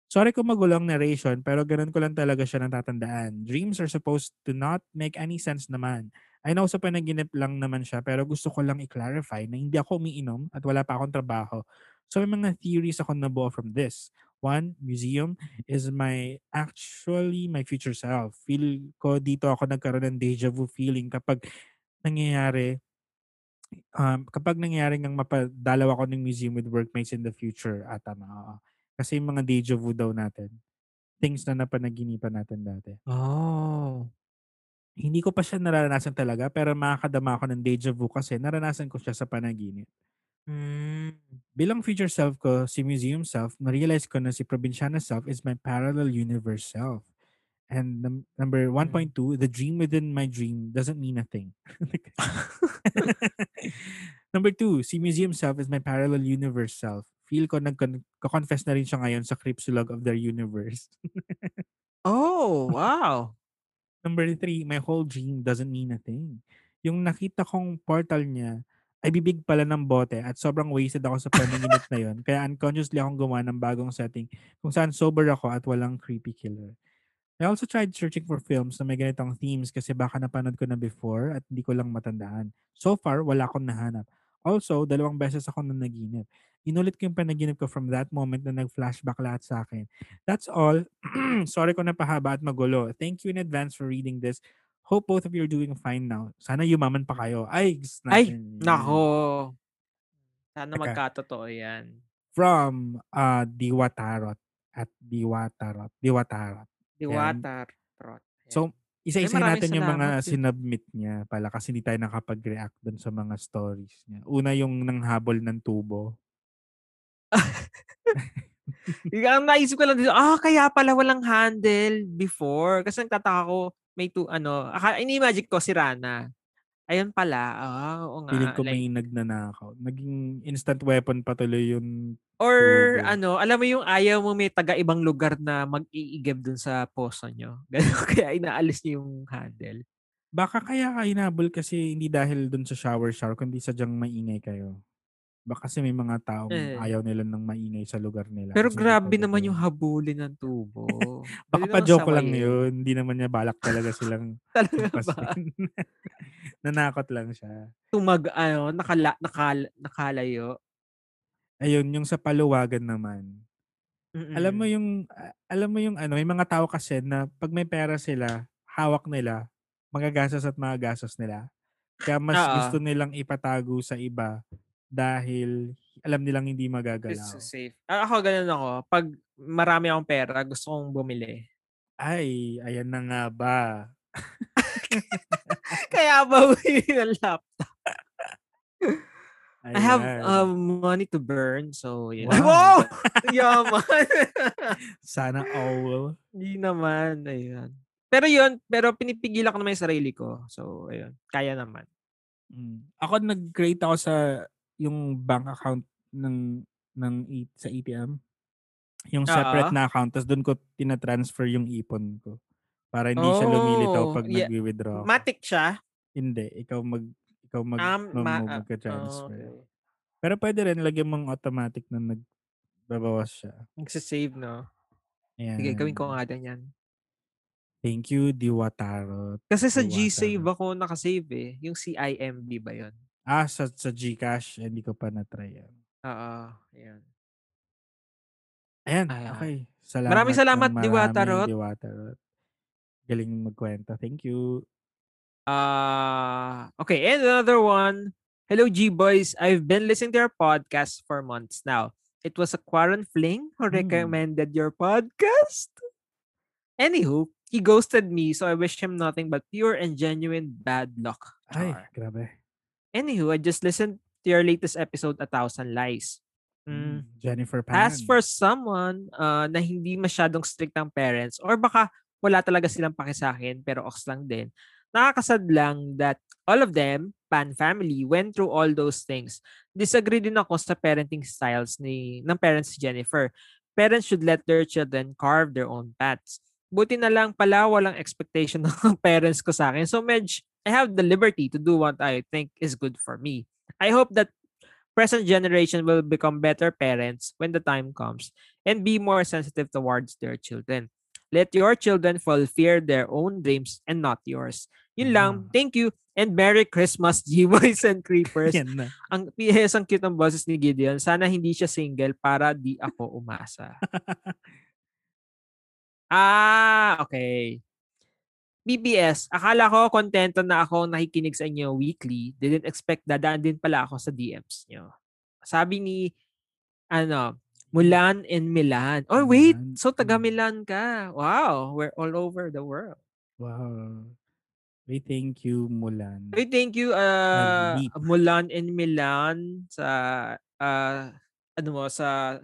Sorry kung magulong narration pero ganun ko lang talaga siya natatandaan. Dreams are supposed to not make any sense naman. I know sa panaginip lang naman siya pero gusto ko lang i-clarify na hindi ako umiinom at wala pa akong trabaho. So may mga theories ako nabuo from this. One, museum is my actually my future self. Feel ko dito ako nagkaroon ng deja vu feeling kapag nangyayari um, kapag nangyayari ngang mapadalaw ako ng museum with workmates in the future at tama. oo. Kasi yung mga deja vu daw natin. Things na napanaginipan natin dati. Oh. Hindi ko pa siya naranasan talaga pero makakadama ako ng deja vu kasi naranasan ko siya sa panaginip. Mm. Bilang future self ko, si museum self, na-realize ko na si probinsyana self is my parallel universe self. And num- number 1.2, the dream within my dream doesn't mean a thing. number two, si museum self is my parallel universe self. Feel ko nag-confess na rin siya ngayon sa Cripsulog of their universe. Oh, wow. Number three, my whole dream doesn't mean a thing. Yung nakita kong portal niya ay bibig pala ng bote at sobrang wasted ako sa panaginip na yon. Kaya unconsciously akong gumawa ng bagong setting kung saan sober ako at walang creepy killer. I also tried searching for films na may ganitong themes kasi baka napanood ko na before at hindi ko lang matandaan. So far, wala akong nahanap. Also, dalawang beses ako na naginip. Inulit ko yung panaginip ko from that moment na nag-flashback lahat sa akin. That's all. Sorry ko na pahaba at magulo. Thank you in advance for reading this. Hope both of you are doing fine now. Sana yumaman pa kayo. Ay, Ay, nako. Sana magkatotoo yan. From uh, Diwatarot at Diwatarot. Diwatarot. Diwatar. Trot. Ayan. So, isa-isa maraming natin yung mga sinubmit niya pala kasi hindi tayo nakapag-react dun sa mga stories niya. Una yung nanghabol ng tubo. Yung- ang naisip ko lang dito, ah, kaya pala walang handle before. Kasi nagtataka ko, may two, ano, aka, ini-imagine ko si Rana. Ayun pala, ah, oo nga. Feeling ko like- may nagnanakaw. Naging instant weapon pa tuloy yung or tubo. ano, alam mo yung ayaw mo may taga ibang lugar na mag-iigib dun sa poso nyo. Ganun, kaya inaalis niyo yung handle. Baka kaya ka hinabol kasi hindi dahil dun sa shower shower kundi sadyang maingay kayo. Baka kasi may mga taong Eh. ayaw nila ng maingay sa lugar nila. Pero kasi grabe naman yung yun. habulin ng tubo. Baka pa joke lang yun. Hindi naman niya balak talaga silang Talaga ba? Nanakot lang siya. Tumag, ano, nakala, nakal, nakalayo. Ayun, yung sa paluwagan naman. Alam mo Mm-mm. yung alam mo yung ano, may mga tao kasi na pag may pera sila, hawak nila, magagastos at magagastos nila. Kaya mas Oo. gusto nilang ipatago sa iba dahil alam nilang hindi magagalaw. safe. Ah, ako ganun ako. Pag marami akong pera, gusto kong bumili. Ay, ayan na nga ba. Kaya ba bumili ng laptop? I have Ayan. um, money to burn, so yun. Wow. Wow! Yaman! Sana all. Hindi naman, ayun. pero yun, pero pinipigilan ko naman yung sarili ko. So, ayun. Kaya naman. Mm. Ako nag-create ako sa yung bank account ng ng A- sa ATM. Yung separate Oo. na account tapos doon ko tina-transfer yung ipon ko. Para hindi siya lumilitaw Oh, pag yeah. nagwi-withdraw ako. Matic siya. Hindi, ikaw mag ikaw mag Um, mag, ma- mag, ah, magka-transfer. oh, okay. Pero pwede rin lagyan mong automatic na nagbabawas siya. Nagsisave, no? Ayan. Sige, gawin ko nga din yan. Thank you, Diwatarot. Kasi sa Diwata. G-Save ako nakasave eh. Yung CIMB ba yun? Ah, sa, sa Gcash, hindi ko pa na-try yan. Oo. Ayan. Ayan, Ayan. okay. Salamat Maraming salamat, ng Diwatarot. maraming Diwatarot. Galing magkwento. Thank you. Uh, okay, and another one. Hello, G Boys. I've been listening to your podcast for months now. It was a quarant fling who Hmm. recommended your podcast. Anywho, he ghosted me, so I wish him nothing but pure and genuine bad luck. Ay, Char. grabe. Anywho, I just listened to your latest episode, A Thousand Lies. Mm. Mm, Jennifer Pan. As for someone uh, na hindi masyadong strict ang parents or baka wala talaga silang paki sa akin pero ox lang din, nakakasad lang that all of them, Pan family, went through all those things. Disagree din ako sa parenting styles ni ng parents ni Jennifer. Parents should let their children carve their own paths. Buti na lang pala walang expectation ng parents ko sa akin. So medj, I have the liberty to do what I think is good for me. I hope that present generation will become better parents when the time comes and be more sensitive towards their children. Let your children fulfill their own dreams and not yours. Yun lang. Ah. Thank you and Merry Christmas, G-Boys and Creepers. Yan na. Ang PS, ang cute ng boses ni Gideon. Sana hindi siya single para di ako umasa. ah, okay. BBS, akala ko kontento na ako nakikinig sa inyo weekly. Didn't expect dadaan din pala ako sa DMs nyo. Sabi ni, ano, Mulan in Milan. Oh, wait. So, taga. Milan ka. Wow. We're all over the world. Wow. We thank you, Mulan. Hey, thank you, uh. Mulan in Milan sa, uh, ano mo, sa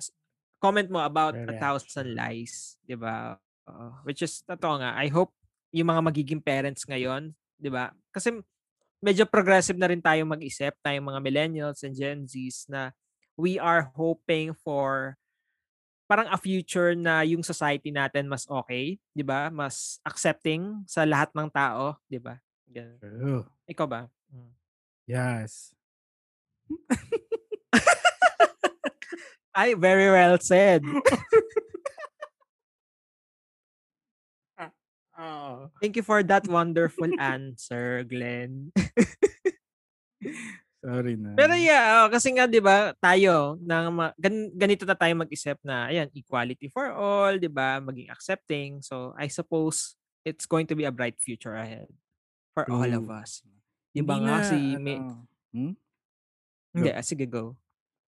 comment mo about a thousand Reaction. lies, di ba? Oo. which is, totoo nga, I hope yung mga magiging parents ngayon, di ba? Kasi medyo progressive na rin tayo mag-isip, tayong mga millennials and Gen Zs na we are hoping for parang a future na yung society natin mas okay, 'di ba? Mas accepting sa lahat ng tao, 'di ba? True. Ikaw ba? Mm. Yes. Ay, very well said. Oo. Thank you for that wonderful answer, Glenn. Sorry na. Pero yeah, oh, kasi nga 'di ba, tayo ng ma- gan- ganito na tayo mag-isip na ayan, equality for all, 'di ba? Maging accepting. So, I suppose it's going to be a bright future ahead for all of True. us. 'Di ba nga si ano, May- hmm? Hindi, ah, sige go.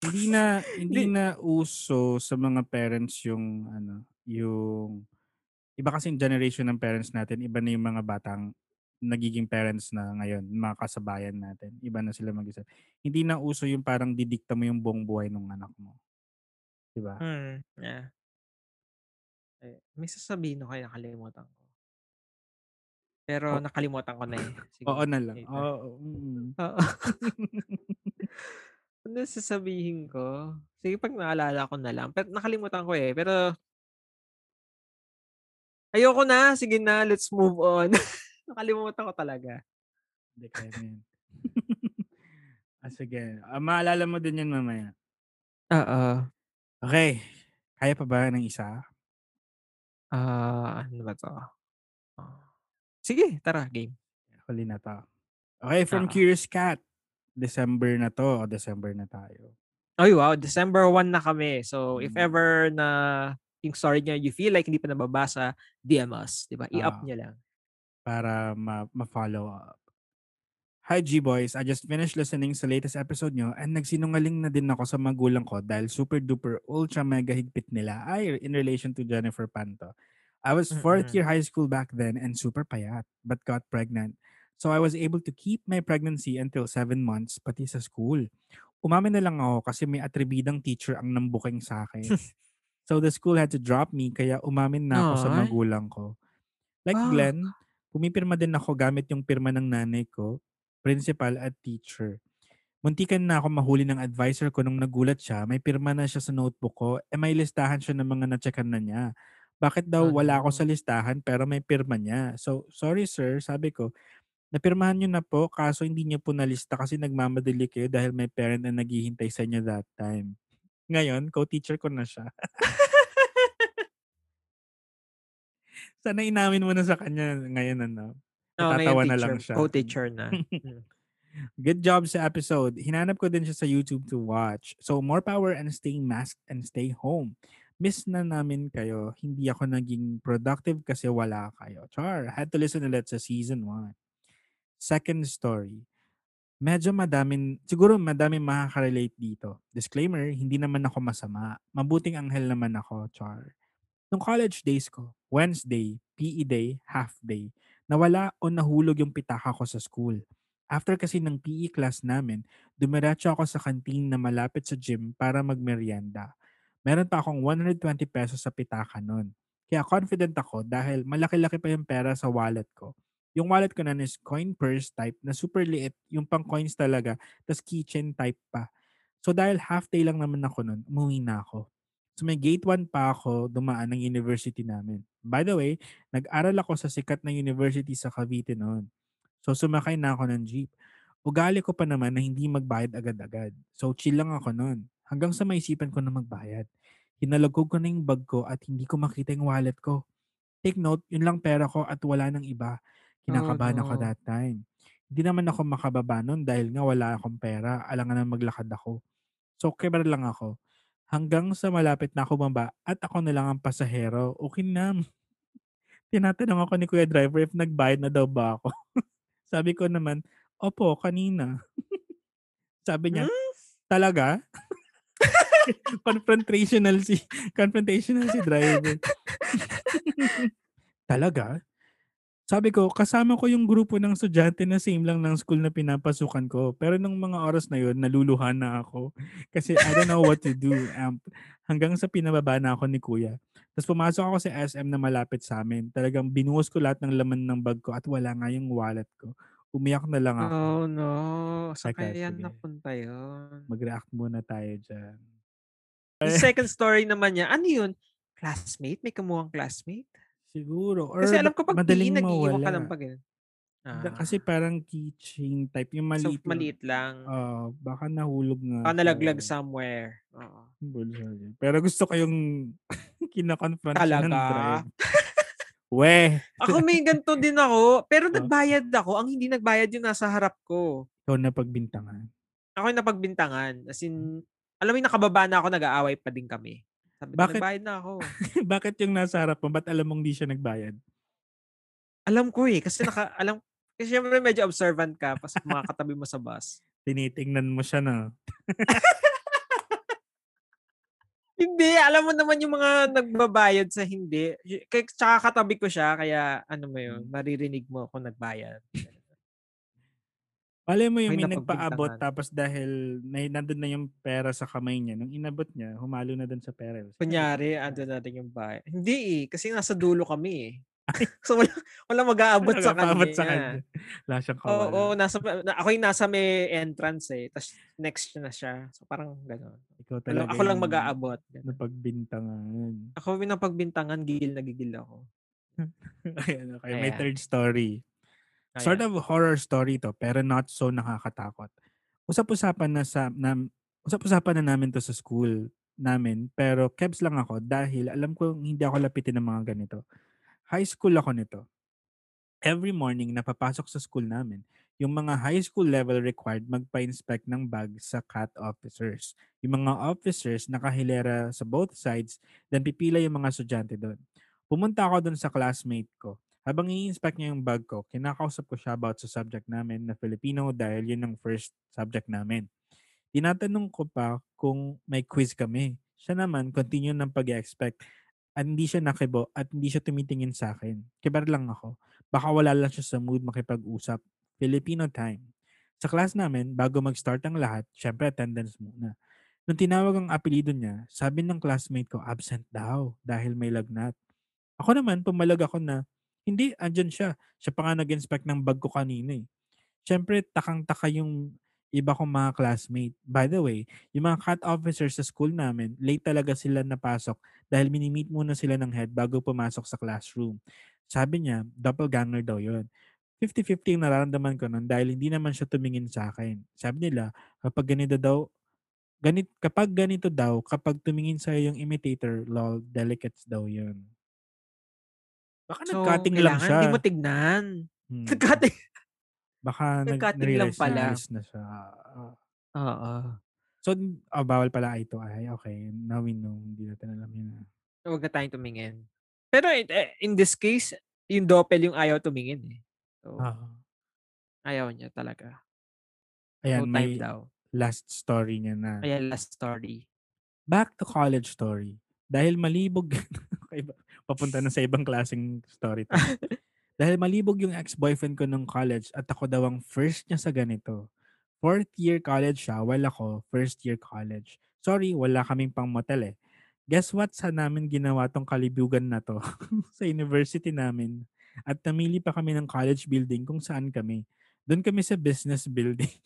hindi na Hindi. na uso sa mga parents yung ano, yung iba kasing generation ng parents natin, iba na yung mga batang nagiging parents na ngayon, mga kasabayan natin. Iba na sila mag-isa. Hindi na uso yung parang didikta mo yung buong buhay ng anak mo. 'Di ba? Hmm, yeah. Eh, may sasabihin ako kaya nakalimutan ko. Pero O- nakalimutan ko na eh. Sige, Oo na lang. Oo. mm. Oo. ano sasabihin ko? Sige, pag naalala ko na lang. Pero nakalimutan ko eh. Pero ayoko na. Sige na, let's move on. nakalimutan ko talaga. Hindi kaya na yun. ah, sige. Ah, maalala mo din yan mamaya. Oo. Okay. Kaya pa ba ng isa? Ah, ano ba to? Ah. Sige, tara, game. Huli na to. Okay, from Oo. Curious Cat. December na to o December na tayo. Ay, wow. December 1 na kami. So, if Mm. ever na yung story niya, you feel like hindi pa nababasa, DM us. Diba? I-up Ah. niya lang. para ma- ma-follow up. Hi G-Boys, I just finished listening sa latest episode nyo and nagsinungaling na din ako sa magulang ko dahil super duper ultra mega higpit nila ay in relation to Jennifer Panto. I was fourth year high school back then and super payat but got pregnant. So I was able to keep my pregnancy until seven months pati sa school. Umamin na lang ako kasi may atribidang teacher ang nambuking sa akin. so the school had to drop me kaya umamin na ako sa Ay. magulang ko. Like Ah. Glenn, pumipirma din ako gamit yung pirma ng nanay ko, principal at teacher. Muntikan na ako mahuli ng advisor ko nung nagulat siya, may pirma na siya sa notebook ko, eh may listahan siya ng mga natsekan na niya. Bakit daw wala ako sa listahan pero may pirma niya? So, sorry sir, sabi ko, napirmahan niyo na po kaso hindi niyo po nalista kasi nagmamadali kayo dahil may parent na naghihintay sa inyo that time. Ngayon, co-teacher ko na siya. Sana inamin mo na sa kanya ngayon ano. Natatawa ngayon na lang siya. co-teacher na. Mm. Good job sa episode. Hinanap ko din siya sa YouTube to watch. So, more power and stay masked and stay home. Miss na namin kayo. Hindi ako naging productive kasi wala kayo. Char, had to listen ulit sa season 1. Second story. Medyo madamin, siguro madaming makaka-relate dito. Disclaimer, hindi naman ako masama. Mabuting anghel naman ako, Char. Nung college days ko, Wednesday, PE day, half day, nawala o nahulog yung pitaka ko sa school. After kasi ng PE class namin, dumiretso ako sa canteen na malapit sa gym para magmerienda. Meron pa akong 120 pesos sa pitaka nun. Kaya confident ako dahil malaki-laki pa yung pera sa wallet ko. Yung wallet ko na is coin purse type na super liit, yung pang coins talaga, tas keychain type pa. So dahil half day lang naman ako nun, umuwi na ako. So may gate 1 pa ako dumaan ng university namin. By the way, nag-aral ako sa sikat na university sa Cavite noon. So sumakay na ako ng jeep. Ugali ko pa naman na hindi magbayad agad-agad. So chill lang ako noon. Hanggang sa maisipan ko na magbayad. Hinalagog ko na yung bag ko at hindi ko makita yung wallet ko. Take note, yun lang pera ko at wala nang iba. Kinakabahan ako no. that time. Hindi naman ako makababa nun dahil nga wala akong pera. Alangan na maglakad ako. So, kibar lang ako. Hanggang sa malapit na ako bumaba at ako na lang ang pasahero. Okay na. Tinatanong ako ni Kuya Driver if nagbayad na daw ba ako. Sabi ko naman, opo, kanina. Sabi niya, Hmm? talaga? confrontational si confrontational si driver. talaga? Sabi ko, kasama ko yung grupo ng estudyante na same lang ng school na pinapasukan ko. Pero nung mga oras na yun, naluluhan na ako. Kasi I don't know what to do. Um, hanggang sa pinababa na ako ni kuya. Tapos pumasok ako sa SM na malapit sa amin. Talagang binuhos ko lahat ng laman ng bag ko at wala nga yung wallet ko. Umiyak na lang ako. Oh no. Saan Teka, kaya yan sige. napunta yun? Mag-react muna tayo dyan. Yung second story naman niya, ano yun? Classmate? May kamuhang classmate? Siguro. Or Kasi alam ko pag madaling nag-iiwan ka mawala. ng bag. eh. Da- Ah. Kasi parang keychain type. Yung so, maliit. lang. maliit lang. Oo, baka nahulog nga. Baka nalaglag sa somewhere. Oo. Pero gusto ko yung kinakonfront siya ng Talaga? drive. We, Ako may ganito din ako. Pero Oh. nagbayad ako. Ang hindi nagbayad yung nasa harap ko. ikaw na pagbintangan. Ako yung napagbintangan. As in, alam mo yung nakababa na ako, nag-aaway pa din kami. Sabi Bakit? nagbayad na ako. Bakit yung nasa harap mo? Ba't alam mong di siya nagbayad? Alam ko eh. Kasi naka, alam, kasi syempre medyo observant ka pas mga katabi mo sa bus. Tinitingnan mo siya na. Hindi, alam mo naman yung mga nagbabayad sa hindi. Kaya tsaka katabi ko siya, kaya ano mo yun, maririnig mo ako nagbayad. Malay mo yung May may nagpaabot tapos dahil may, nandun na yung pera sa kamay niya. Nung inabot niya, humalo na dun sa pera. Kunyari, ando natin yung bayad. Hindi eh, kasi nasa dulo kami eh. so wala, wala mag-aabot sa kanya. Nagpaabot sa kanya. Wala siyang Oo, kawala. oo, nasa, na, ako yung nasa may entrance eh. Tapos next na siya. So parang gano'n. Ikaw talaga Ako lang yung mag-aabot. Ganun. Napagbintangan. Ako yung napagbintangan, gigil na gigil ako. Ayan, okay. May Ayan. third story. Sort Ayan. of horror story to, pero not so nakakatakot. Usap-usapan na sa na, usap-usapan na namin to sa school namin, pero kebs lang ako dahil alam ko hindi ako lapitin ng mga ganito. High school ako nito. Every morning napapasok sa school namin, yung mga high school level required magpa-inspect ng bag sa CAT officers. Yung mga officers nakahilera sa both sides, then pipila yung mga estudyante doon. Pumunta ako doon sa classmate ko. Habang i-inspect niya yung bag ko, kinakausap ko siya about sa subject namin na Filipino dahil yun ang first subject namin. Tinatanong ko pa kung may quiz kami. Siya naman, continue ng pag-expect at hindi siya nakibo at hindi siya tumitingin sa akin. Kibar lang ako. Baka wala lang siya sa mood makipag-usap. Filipino time. Sa class namin, bago mag-start ang lahat, syempre attendance muna. Nung tinawag ang apelido niya, sabi ng classmate ko, absent daw dahil may lagnat. Ako naman, pumalag ako na, Hindi, andyan siya. Siya pa nga nag-inspect ng bag ko kanina eh. Siyempre, takang-taka yung iba kong mga classmate. By the way, yung mga cat officers sa school namin, late talaga sila napasok dahil minimit muna sila ng head bago pumasok sa classroom. Sabi niya, doppelganger daw yon 50-50 yung nararamdaman ko nun dahil hindi naman siya tumingin sa akin. Sabi nila, kapag ganito daw, ganit, kapag ganito daw, kapag tumingin sa yung imitator, lol, delicates daw yun. Baka So, nag-cutting lang siya. hindi mo tignan. Hmm. Nag-cutting. Baka nag nag-cutting lang na pala. na siya. Ah. Oo. so, ah, bawal pala eye to eye. Okay, now we know. Hindi natin alam yun. ah. Huwag na tayong tumingin. Pero in, eh, in this case, yung doppel yung ayaw tumingin eh. So, Ah. ayaw niya talaga. Ayan, no time may daw. last story niya na. Ayan, last story. Back to college story. Dahil malibog, papunta na sa ibang klaseng story to. Dahil malibog yung ex-boyfriend ko nung college at ako daw ang first niya sa ganito. Fourth year college siya, while ako first year college. Sorry, wala kaming pang motel eh. Guess what sa namin ginawa tong kalibugan na to sa university namin. At namili pa kami ng college building kung saan kami. Doon kami sa business building.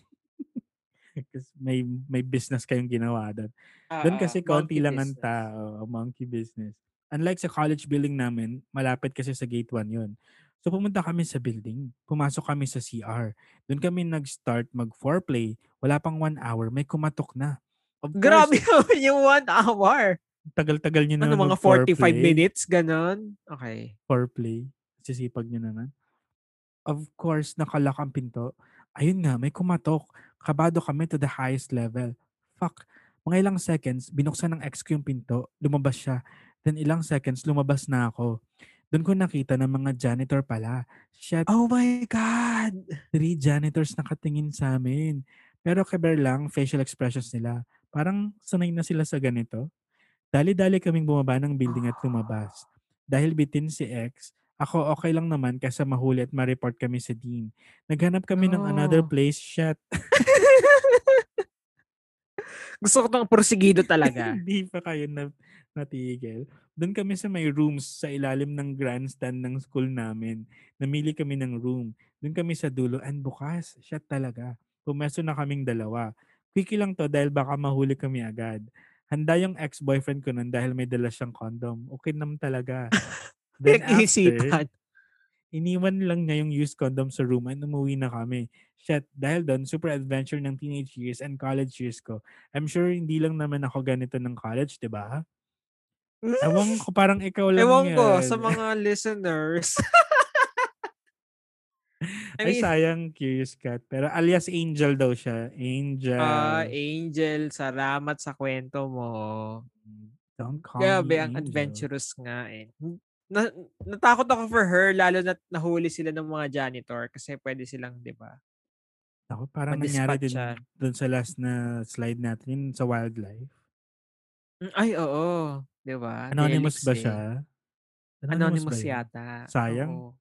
Kasi may may business kayong ginawa doon. Doon kasi konti lang ang tao, monkey business. Unlike sa college building namin, malapit kasi sa gate 1 yun. So pumunta kami sa building. Pumasok kami sa CR. Doon kami nag-start mag-foreplay. Wala pang one hour, may kumatok na. Of course, Grabe naman yung one hour. tagal-tagal nyo Ano, naman mga 45 mag-foreplay. minutes, ganon? Okay. Foreplay. Sisipag nyo naman. Of course, nakalak ang pinto. Ayun nga, may kumatok. Kabado kami to the highest level. Fuck. Mga ilang seconds, binuksan ng ex ko yung pinto. Lumabas siya. Then ilang seconds, lumabas na ako. Doon ko nakita ng mga janitor pala. Shit, Oh my God! three janitors nakatingin sa amin. Pero keber lang, facial expressions nila. Parang sanay na sila sa ganito. Dali-dali kaming bumaba ng building at lumabas. Dahil bitin si ex, ako okay lang naman kasi mahuli at ma-report kami sa dean. Naghanap kami ng another Oh. place. Shit. Gusto ko tong porsigido talaga. Hindi pa kayo na, natigil. Doon kami sa may rooms sa ilalim ng grandstand ng school namin. Namili kami ng room. Doon kami sa dulo. And bukas, shit talaga. Pumeso na kaming dalawa. Quickie lang to dahil baka mahuli kami agad. Handa yung ex-boyfriend ko nun dahil may dala siyang condom. Okay naman talaga. Then after, Pinag-iisipan. iniwan lang niya yung used condom sa room and umuwi na kami. Shit, dahil doon, super adventure ng teenage years and college years ko. I'm sure hindi lang naman ako ganito ng college, di ba? Ewan ko, parang ikaw lang Ewan yan. ko sa mga listeners. I Ay, mean, sayang, Curious Cat. Pero alias Angel daw siya. Angel. ah, Angel, salamat sa kwento mo. Don't call Grabe, me ang Angel. adventurous nga eh. Na, natakot ako for her, lalo na nahuli sila ng mga janitor kasi pwede silang, di ba? Ako, parang nangyari din siya. doon sa last na slide natin yun sa wildlife. Mm, Ay, oo. Di ba? Anonymous ba eh. siya? Anonymous ba yun? yata. Sayang.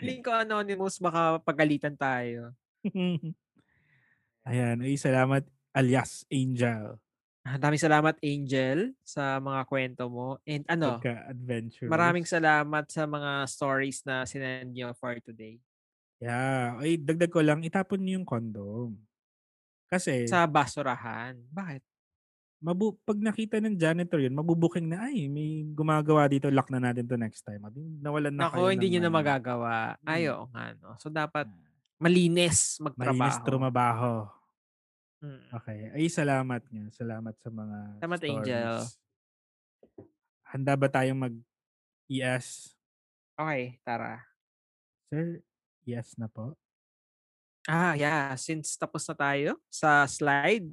Feeling ko anonymous, baka pagalitan tayo. Ayan. Ay, salamat alias Angel. Ah, Maraming salamat, Angel, sa mga kwento mo. And ano, Pagka-adventurous. maraming salamat sa mga stories na sinend nyo for today. Yeah. Ay, dagdag ko lang, itapon niyo yung condom. Kasi, Sa basurahan. Bakit? mabu pag nakita ng janitor yun, mabubuking na, ay, may gumagawa dito, lock na natin to next time. At nawalan na Nako, kayo hindi ng nyo na ano. magagawa. Ay, Hmm. oo nga, no? So, dapat malinis magtrabaho. Malinis trumabaho. Mm. Okay. Ay, salamat nga. Salamat sa mga Salamat, stories. Angel. Handa ba tayong mag-ES? Okay, tara. Sir, yes na po. Ah, yeah. Since tapos na tayo sa slide,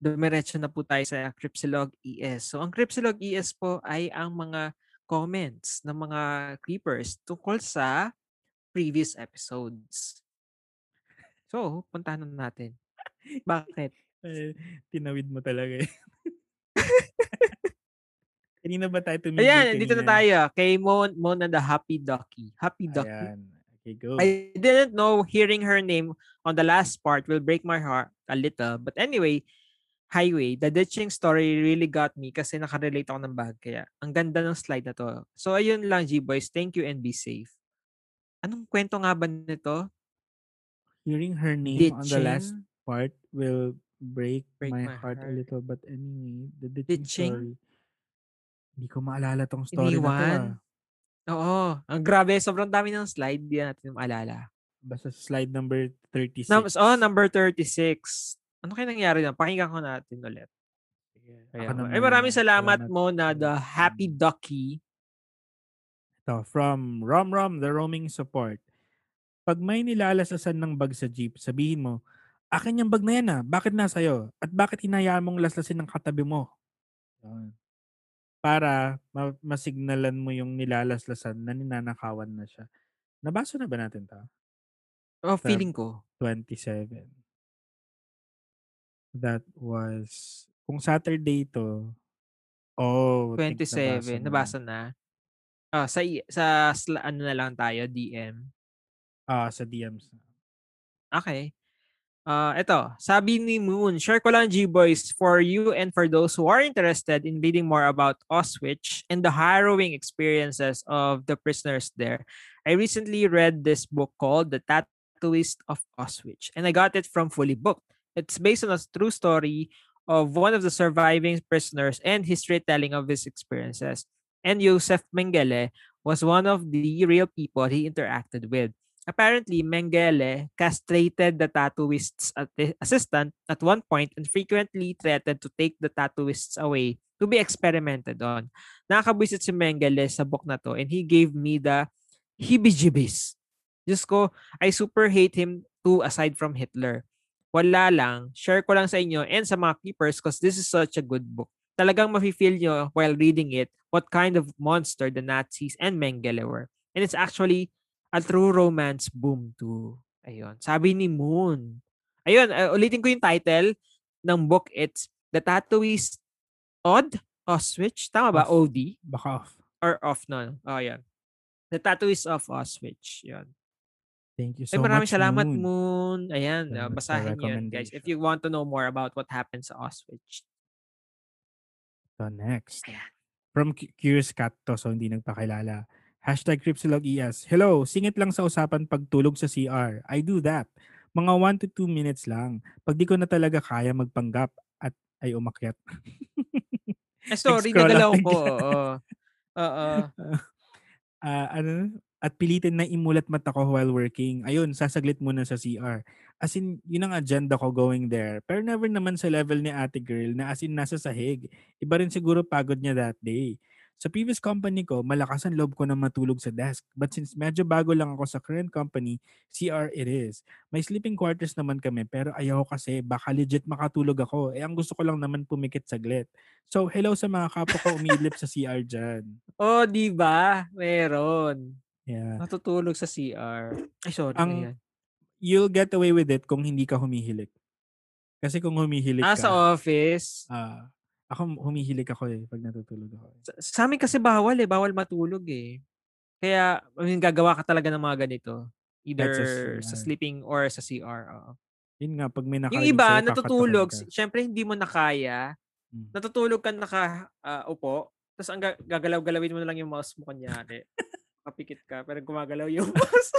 dumiretso na po tayo sa Cripsilog ES. So, ang Cripsilog ES po ay ang mga comments ng mga creepers tungkol sa previous episodes. So, puntahan na natin. Bakit? Eh, tinawid mo talaga eh. Kanina ba tayo tumigil Ayan, dito na kanina? tayo. Kay Mon, Mon and the Happy Ducky. Happy Ducky. Ayan. Okay, go. I didn't know hearing her name on the last part will break my heart a little. But anyway, highway, the ditching story really got me kasi nakarelate ako ng bag. Kaya, ang ganda ng slide na to. So, ayun lang, G-Boys. Thank you and be safe. Anong kwento nga ba nito? Hearing her name on the last Ditching? Part will break, Break my, my heart, a heart. little. But anyway, the ditching, Ditching? story. Hindi ko maalala tong story na to Iniwan? ah. Oo. Ang grabe. Sobrang dami ng slide. Di natin maalala. Basta slide number 36. Num- oh, number 36. Ano kaya nangyari na? Pakinggan ko natin ulit. Ako naman, Ay, maraming salamat, salamat. mo na the Happy Ducky. Ito, from Rom Rom, the roaming support. Pag may nilalasasan ng bag sa jeep, sabihin mo, akin yung bag na yan ah, bakit nasa'yo? At bakit hinayaan mong laslasin ng katabi mo? Yun. Para ma- masignalan mo yung nilalaslasan na ninanakawan na siya. Nabasa na ba natin to? Oh, feeling ko. 27. That was, kung Saturday to, oh, think 27. Nabasa na. Ah, sa, i- sa sla- ano na lang tayo, DM. Ah, sa DMs. Okay. Ah, ito, sabi ni Moon, share ko lang G-Boys for you and for those who are interested in reading more about Auschwitz and the harrowing experiences of the prisoners there. I recently read this book called The Tattooist of Auschwitz and I got it from Fully Booked. It's based on a true story of one of the surviving prisoners and his retelling of his experiences. And Josef Mengele was one of the real people he interacted with. Apparently, Mengele castrated the tattooist's assistant at one point and frequently threatened to take the tattooists away to be experimented on. Nakakabwisit si Mengele sa book na to and he gave me the heebie-jeebies. Diyos ko, I super hate him too aside from Hitler. Wala lang, share ko lang sa inyo and sa mga keepers because this is such a good book. Talagang mafe-feel nyo while reading it what kind of monster the Nazis and Mengele were. And it's actually a true romance boom too. Ayun. Sabi ni Moon. Ayun, uh, ulitin ko yung title ng book. It's The Tattooist Odd Auschwitz. Tama ba? Off. OD? Baka off. Or off no? Oh, yan. The Tattooist of Auschwitz. Yan. Thank you Ay, so maraming much, salamat, Moon. Moon. Ayan, uh, basahin yun, guys. If you want to know more about what happened sa Auschwitz. So next. Ayan. From Cu- Curious Cat to, so hindi nagpakilala. Hashtag Cripsilog ES. Hello, singit lang sa usapan pagtulog sa CR. I do that. Mga 1 to 2 minutes lang. Pag di ko na talaga kaya magpanggap at ay umakyat. Ay, sorry, nagalaw ko. Oo. Oo. Ah, ano? At pilitin na imulat mata ko while working. Ayun, sasaglit muna sa CR. As in, yun ang agenda ko going there. Pero never naman sa level ni ate girl na as in nasa sahig. Iba rin siguro pagod niya that day. Sa previous company ko, malakas ang loob ko na matulog sa desk. But since medyo bago lang ako sa current company, CR it is. May sleeping quarters naman kami pero ayaw kasi baka legit makatulog ako. Eh ang gusto ko lang naman pumikit saglit. So hello sa mga kapwa ko umiidlip sa CR dyan. Oh, di ba? Meron. Yeah. Natutulog sa CR. Ay, sorry. Ang- ayan. You'll get away with it kung hindi ka humihilik. Kasi kung humihilik Ah, ka, sa office. ah, ako humihilik ako eh pag natutulog ako. eh. Sa, sa amin kasi bawal eh. Bawal matulog eh. Kaya, I mean, gagawa ka talaga ng mga ganito. Either sa sa sleeping or sa CR. oo. Yun nga, pag may Yung nakarinig iba, sa'yo, natutulog. Siyempre, hindi mo na kaya. Hmm. Natutulog ka naka ah, upo. Tapos ang ga- gagalaw-galawin mo na lang yung mouse mo kunyari. Kapikit ka, pero gumagalaw yung mouse.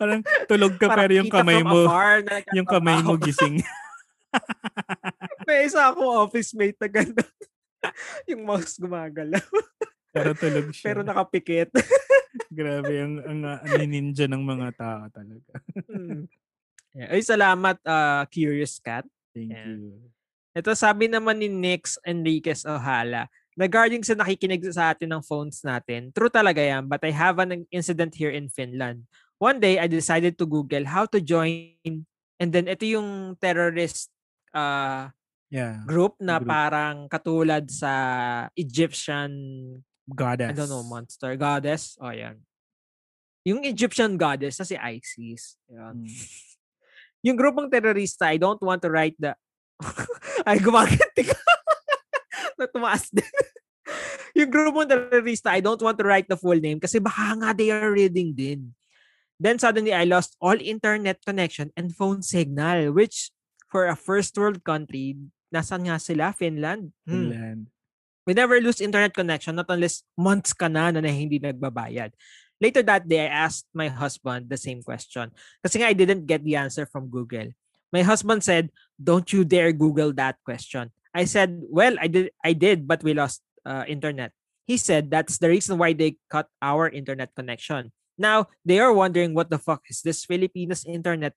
Parang tulog ka Para pero yung kamay mo, afar yung kamay mo gising. May isa ako office mate na gano'n. yung mouse gumagalaw. pero tulog siya. pero nakapikit. Grabe, ang, ang, ang ninja ng mga tao talaga. Mm. Yeah. Ay, salamat, uh, Curious Cat. Thank Yeah. you. Ito sabi naman ni Nix Enriquez Ohala, regarding sa nakikinig sa atin ng phones natin, true talaga yan, but I have an incident here in Finland. One day, I decided to Google how to join, and then ito yung terrorist uh, Yeah. group na Group. parang katulad sa Egyptian, I Goddess. don't know, monster, goddess. O, yan. Yung Egyptian goddess na si Isis. Yan. Mm. Yung grupong terorista, I don't want to write the... Ay, gumaganti ka. na tumaas din. yung grupong terorista, I don't want to write the full name kasi baka nga they are reading din. Then suddenly, I lost all internet connection and phone signal, which for a first world country, Nasaan nga sila? Finland? Hmm. Finland. We never lose internet connection not unless months ka na na hindi nagbabayad. Later that day, I asked my husband the same question. Kasi nga, I didn't get the answer from Google. My husband said, don't you dare Google that question. I said, well, I did, I did, but we lost uh, internet. He said that's the reason why they cut our internet connection. Now, they are wondering what the fuck is this Filipinas internet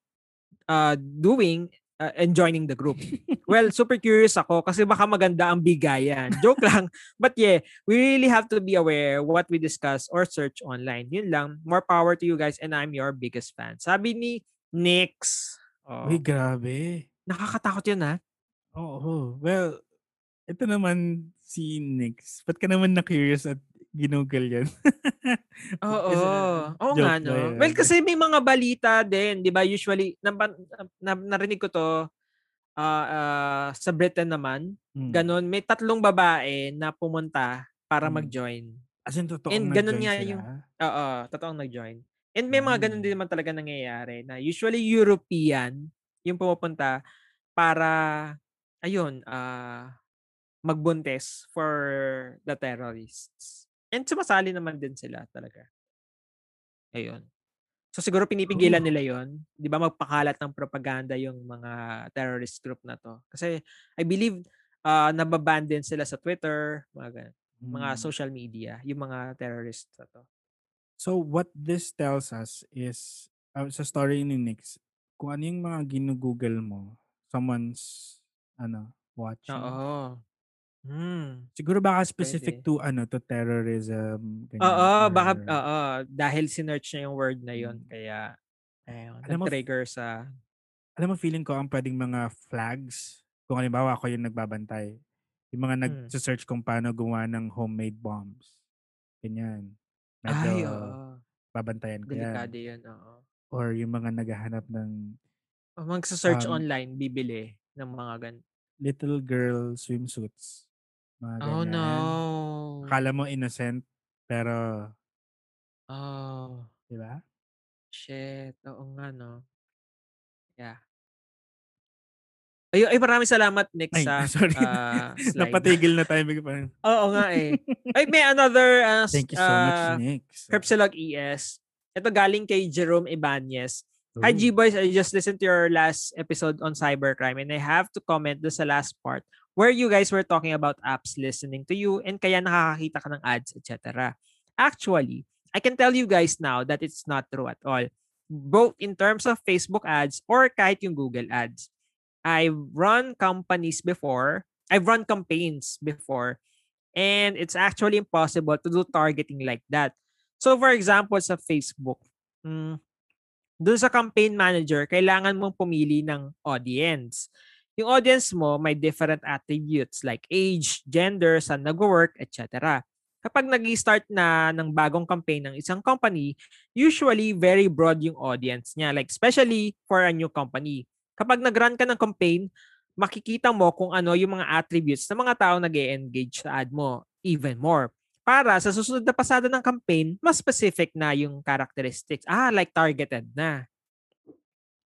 uh, doing uh, and joining the group. well, super curious ako kasi baka maganda ang bigayan. Joke lang. But yeah, we really have to be aware what we discuss or search online. Yun lang. More power to you guys and I'm your biggest fan. Sabi ni Nix. Oh, Uy, grabe. nakakatakot yun ha. Oo. Well, ito naman si Nix. Ba't ka naman na-curious at ginugol yan? Oo. Oo nga, no? yun? Well, kasi may mga balita din, di ba? Usually, na, na, narinig ko to ah, ah, sa Britain naman. Hmm. Ganon, may tatlong babae na pumunta para Hmm. mag-join. As in, totoo And ganun nga yung- Oo, totoong nag-join. And may mga ganun Hmm. din naman talaga nangyayari na usually European yung pumupunta para, ayun, ah magbuntes for the terrorists. And sumasali naman din sila talaga. Ayun. So siguro pinipigilan nila yon, 'di ba magpakalat ng propaganda yung mga terrorist group na to. Kasi I believe uh, nababan din sila sa Twitter, mga ganun, mga Hmm. social media, yung mga terrorist na to. So, what this tells us is, uh, sa story ni Nix, kung ano yung mga ginugoogle mo, someone's, ano, watching. Oo. Hmm. Siguro baka specific Pwede. to, ano, to terrorism. ganyan, Oo, baka or- oo, dahil sinearch niya yung word na yon Mm. kaya ayun, Alam mo, nag-trigger sa alam mo, feeling ko ang pwedeng mga flags, kung halimbawa ako yung nagbabantay, yung mga Hmm. nag-search kung paano gumawa ng homemade bombs. Ganyan. Medyo Ay, oo. babantayan ko yan. Delikado yun, oo. Or yung mga naghahanap ng Magsa-search Um, online, bibili ng mga gan. little girl swimsuits. Mga Oh ganyan. no. Akala mo innocent, pero, Oh, di ba? shit. Oo nga, no. Yeah. Ay, ay maraming salamat, Nick, Ay, sa sorry. ah, slide. Napatigil na tayo. bigla parang, Oo nga eh. Ay, may another uh, Thank you so much, uh, Nick. Herpsilog ES. Ito galing kay Jerome Ibanez. Hi Ooh. G-Boys, I just listened to your last episode on cybercrime and I have to comment do sa last part where you guys were talking about apps listening to you and kaya nakakakita ka ng ads, etc. Actually, I can tell you guys now that it's not true at all. Both in terms of Facebook ads or kahit yung Google ads. I've run companies before, I've run campaigns before, and it's actually impossible to do targeting like that. So for example, sa Facebook, mm, dun sa campaign manager, kailangan mong pumili ng audience. Yung audience mo may different attributes like age, gender, saan nag-work, etc. Kapag nag start na ng bagong campaign ng isang company, usually very broad yung audience niya. Like especially for a new company. Kapag nag-run ka ng campaign, makikita mo kung ano yung mga attributes ng mga tao nag engage sa ad mo even more. Para sa susunod na pasada ng campaign, mas specific na yung characteristics. Ah, like targeted na.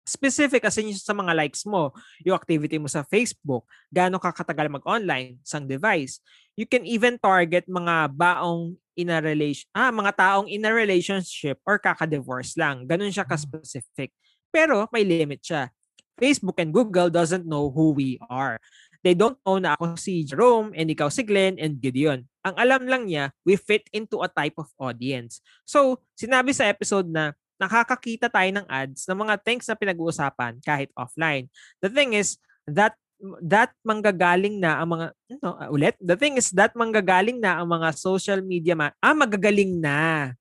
Specific kasi yung sa mga likes mo, yung activity mo sa Facebook, gaano ka katagal mag-online, sang device. You can even target mga baong in a relation, ah, mga taong in a relationship or kaka-divorce lang. Ganun siya ka-specific. Pero may limit siya. Facebook and Google doesn't know who we are. They don't know na ako si Jerome and ikaw si Glenn and Gideon. Ang alam lang niya, we fit into a type of audience. So, sinabi sa episode na nakakakita tayo ng ads ng mga things na pinag-uusapan kahit offline. The thing is that that manggagaling na ang mga ano, uh, ulit? The thing is that manggagaling na ang mga social media ma- ah magagaling na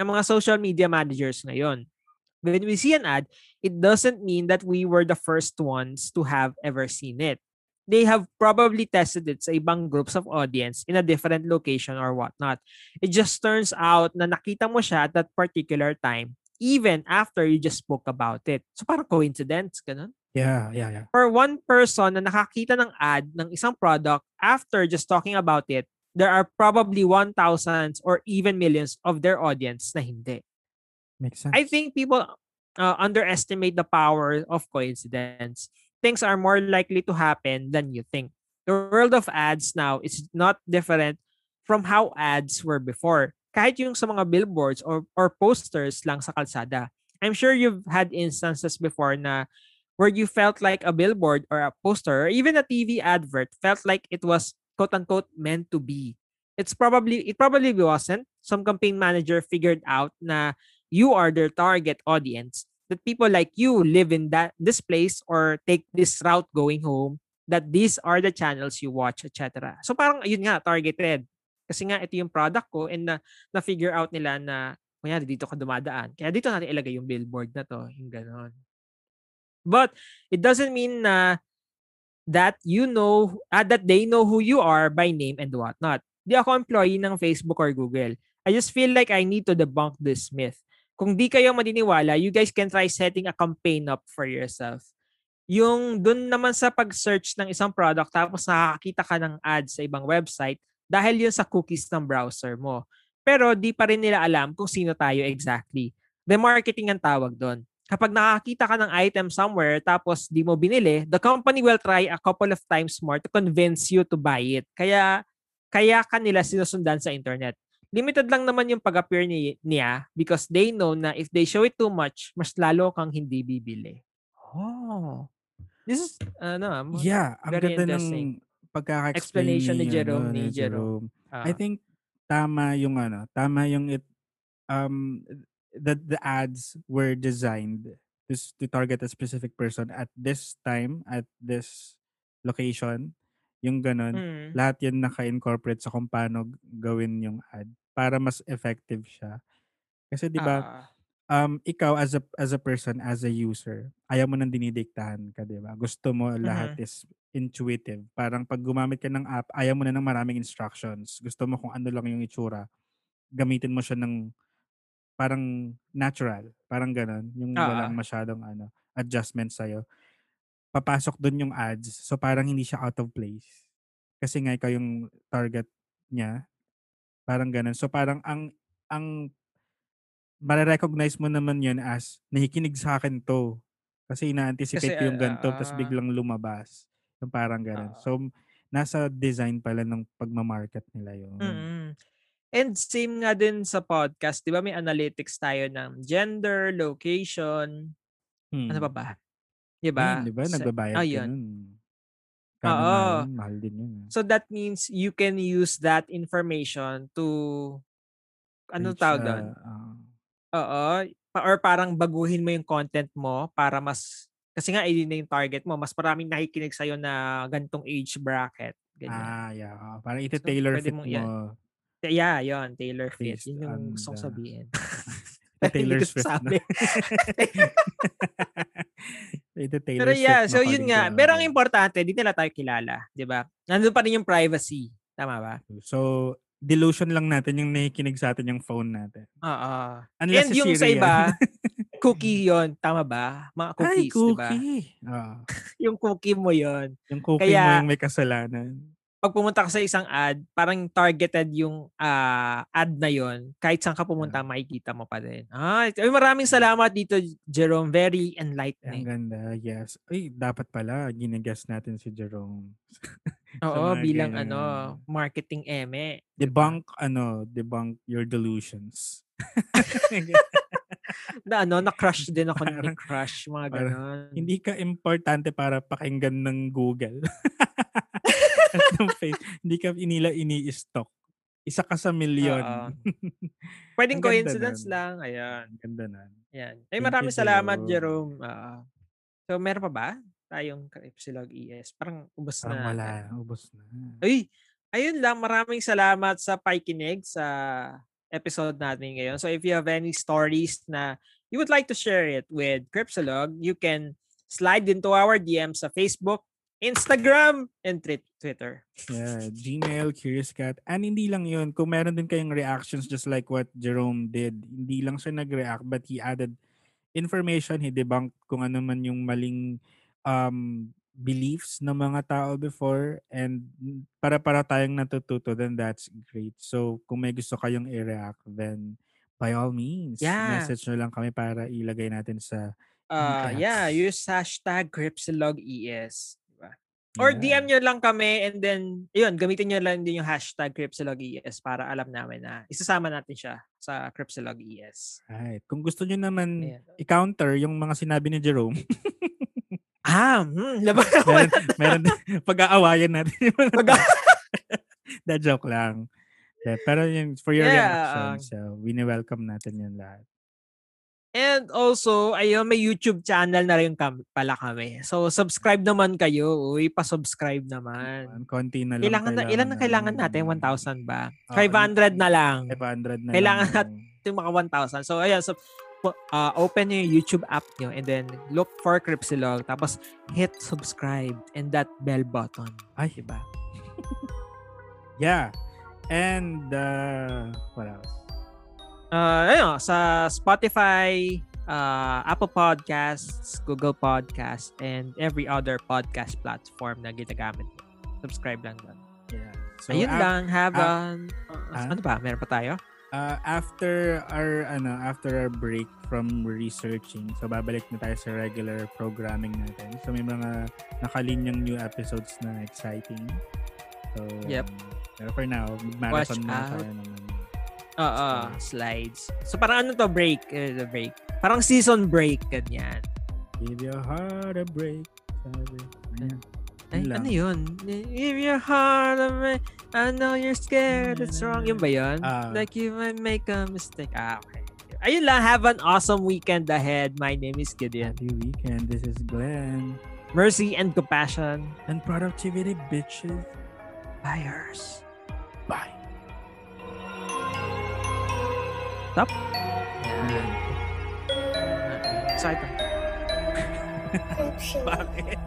ang mga social media managers ngayon. When we see an ad it doesn't mean that we were the first ones to have ever seen it they have probably tested it sa ibang groups of audience in a different location or whatnot. It just turns out na nakita mo siya at that particular time even after you just spoke about it. So parang coincidence, ganun. Yeah, yeah, yeah. For one person na nakakita ng ad ng isang product after just talking about it, there are probably 1,000 or even millions of their audience na hindi. Makes sense. I think people uh, underestimate the power of coincidence. Things are more likely to happen than you think. The world of ads now is not different from how ads were before. Kahit yung sa mga billboards or, or posters lang sa kalsada. I'm sure you've had instances before na where you felt like a billboard or a poster or even a TV advert felt like it was quote unquote meant to be. It's probably it probably wasn't. Some campaign manager figured out na you are their target audience. That people like you live in that this place or take this route going home. That these are the channels you watch, etc. So parang yun nga targeted. Kasi nga ito yung product ko and na na figure out nila na kunyari dito ka dumadaan. Kaya dito natin ilagay yung billboard na to, yung ganon. But it doesn't mean na that you know, uh, that they know who you are by name and whatnot. Di ako employee ng Facebook or Google. I just feel like I need to debunk this myth. Kung di kayo maniniwala, you guys can try setting a campaign up for yourself. Yung dun naman sa pag-search ng isang product tapos nakakita ka ng ads sa ibang website dahil yun sa cookies ng browser mo. Pero di pa rin nila alam kung sino tayo exactly. Remarketing ang tawag doon kapag nakakita ka ng item somewhere tapos di mo binili, the company will try a couple of times more to convince you to buy it. Kaya kaya kanila sinusundan sa internet. Limited lang naman yung pag-appear ni, niya because they know na if they show it too much, mas lalo kang hindi bibili. Oh. This is, ano, ah, Yeah, ang ganda ng pagkaka-explain Explanation ni Jerome, ano, ni Jerome. I Ah, think tama yung ano, tama yung it um that the ads were designed to, to target a specific person at this time at this location yung ganun mm, lahat yan naka-incorporate sa kung paano gawin yung ad para mas effective siya. Kasi 'di ba ah, um ikaw as a as a person as a user ayaw mo nang dinidiktahan ka 'di ba? Gusto mo lahat mhm. is intuitive. Parang pag gumamit ka ng app ayaw mo na ng maraming instructions. Gusto mo kung ano lang yung itsura gamitin mo siya ng parang natural parang ganun yung walang Ah, masyadong ano adjustment sa'yo papasok dun yung ads so parang hindi siya out of place kasi nga ikaw yung target niya parang ganun so parang ang ang mare-recognize mo naman yun as nakikinig sa akin 'to. Kasi kasi, ina-anticipate ko yung ganito tapos ah, biglang lumabas. Yung parang gano'n. ah, So, nasa design pala ng pagma-market nila yun. mm. And same nga din sa podcast, 'di ba may analytics tayo ng gender, location, ano pa Hmm. ba? 'Di Ayun, ba? 'di ba Sa nagbabayad ka ayun. nun. Nga Oo. mahal din yun. eh. So that means you can use that information to ano Reach, tawag doon? ah, ah, Oo, pa- or parang baguhin mo yung content mo para mas kasi nga yun na yung target mo, mas maraming nakikinig sa'yo na gantong age bracket, ganyan. ah, yeah. oo. Parang So ite-tailor pwede fit mong yan. mo Yeah, yon tailor fit. based Yun yung on gusto kong the sabihin. Hindi Taylor ko na. sabi. Pero yeah, mo so yun nga. Pero ang importante, di nila tayo kilala. Di ba? Nandun pa rin yung privacy. Tama ba? So, delusion lang natin yung nakikinig sa atin yung phone natin. Oo. Unless And si yung sa Siri iba, cookie yon Tama ba? Mga Ay, cookies, di ba? cookie. Oo. Yung cookie mo yon yung cookie mo Kaya, yung may kasalanan. Pag pumunta ka sa isang ad, parang targeted yung ah, ad na yon Kahit saan ka pumunta, Yeah. makikita mo pa din. Ah, ay, maraming salamat dito, Jerome. Very Ang enlightening. ganda, yes. Ay, dapat pala, ginagas natin si Jerome. Oo, bilang ano, marketing eme. Debunk, ano, debunk your delusions. Na ano, na-crush din ako ni parang, crush, mga parang, ganon. hindi ka importante para pakinggan ng Google. Ng face, hindi ka inila ini-stock. Isa ka sa milyon. Pwedeng coincidence nun. lang. Ayan. Ganda nun. Yan. Ay, maraming salamat, Jerome. Oo. so, meron pa ba tayong Epsilog ES? Parang ubos Parang na wala, ubos na. Ay, ayun lang. Maraming salamat sa pakikinig sa episode natin ngayon. So, if you have any stories na you would like to share it with Cripsilog, you can slide into our DM sa Facebook, Instagram, and Twi- Twitter. Yeah, Gmail, Curious Cat. And hindi lang yun. Kung meron din kayong reactions just like what Jerome did, hindi lang siya nag-react but he added information. He debunked kung ano man yung maling um, beliefs ng mga tao before and para-para tayong natututo, then that's great. So, kung may gusto kayong i-react, then by all means, Yeah. message nyo lang kami para ilagay natin sa Uh, yeah, use hashtag CrypsilogES. Or Yeah. DM nyo lang kami and then, yun, gamitin nyo lang din yung hashtag CrypsilogES para alam namin na isasama natin siya sa CrypsilogES. Right. Kung gusto nyo naman Ayan. i-counter yung mga sinabi ni Jerome, Ah, hmm, laban meron, meron pag-aawayan natin Pag- The joke lang. Yeah, pero yun, for your Yeah, reaction, uh, so wini-welcome natin yun lahat. And also, ayun, may YouTube channel na rin kam- pala kami. So, subscribe naman kayo. Uy, pa-subscribe naman. Konti na lang Kailangan na, ilan na kailangan natin? 1,000 ba? Ah, 500 na lang. 500 na Kailangan lang. natin mga 1,000. So, ayan. So, uh, open nyo yung YouTube app nyo and then look for Cripsilog. Tapos, hit subscribe and that bell button. Ay, Diba? Yeah. And, uh, what else? Uh, ayun, sa Spotify, uh, Apple Podcasts, Google Podcasts, and every other podcast platform na ginagamit. mo. Subscribe lang doon. Yeah. So, Ayun af- lang, have af- an... ah? ano ba? Meron pa tayo? uh, after our ano after our break from researching so babalik na tayo sa regular programming natin so may mga nakalinyang new episodes na exciting so Yep. um, pero for now marathon Watch out. tayo ano. Oo, slides. So parang ano to, break? Eh, the break. Parang season break, ganyan. give your heart a break sabi Ayan. Ay, Yun lang. ano yun? Give your heart a break. I know you're scared, it's wrong. Yun ba yun? Ah. like you might make a mistake. Ah, okay. Ayun lang, have an awesome weekend ahead. My name is Gideon. happy weekend this is Glenn Mercy and compassion. and productivity bitches Buyers. bye Ayan. Excited. Crip Shalom. bakit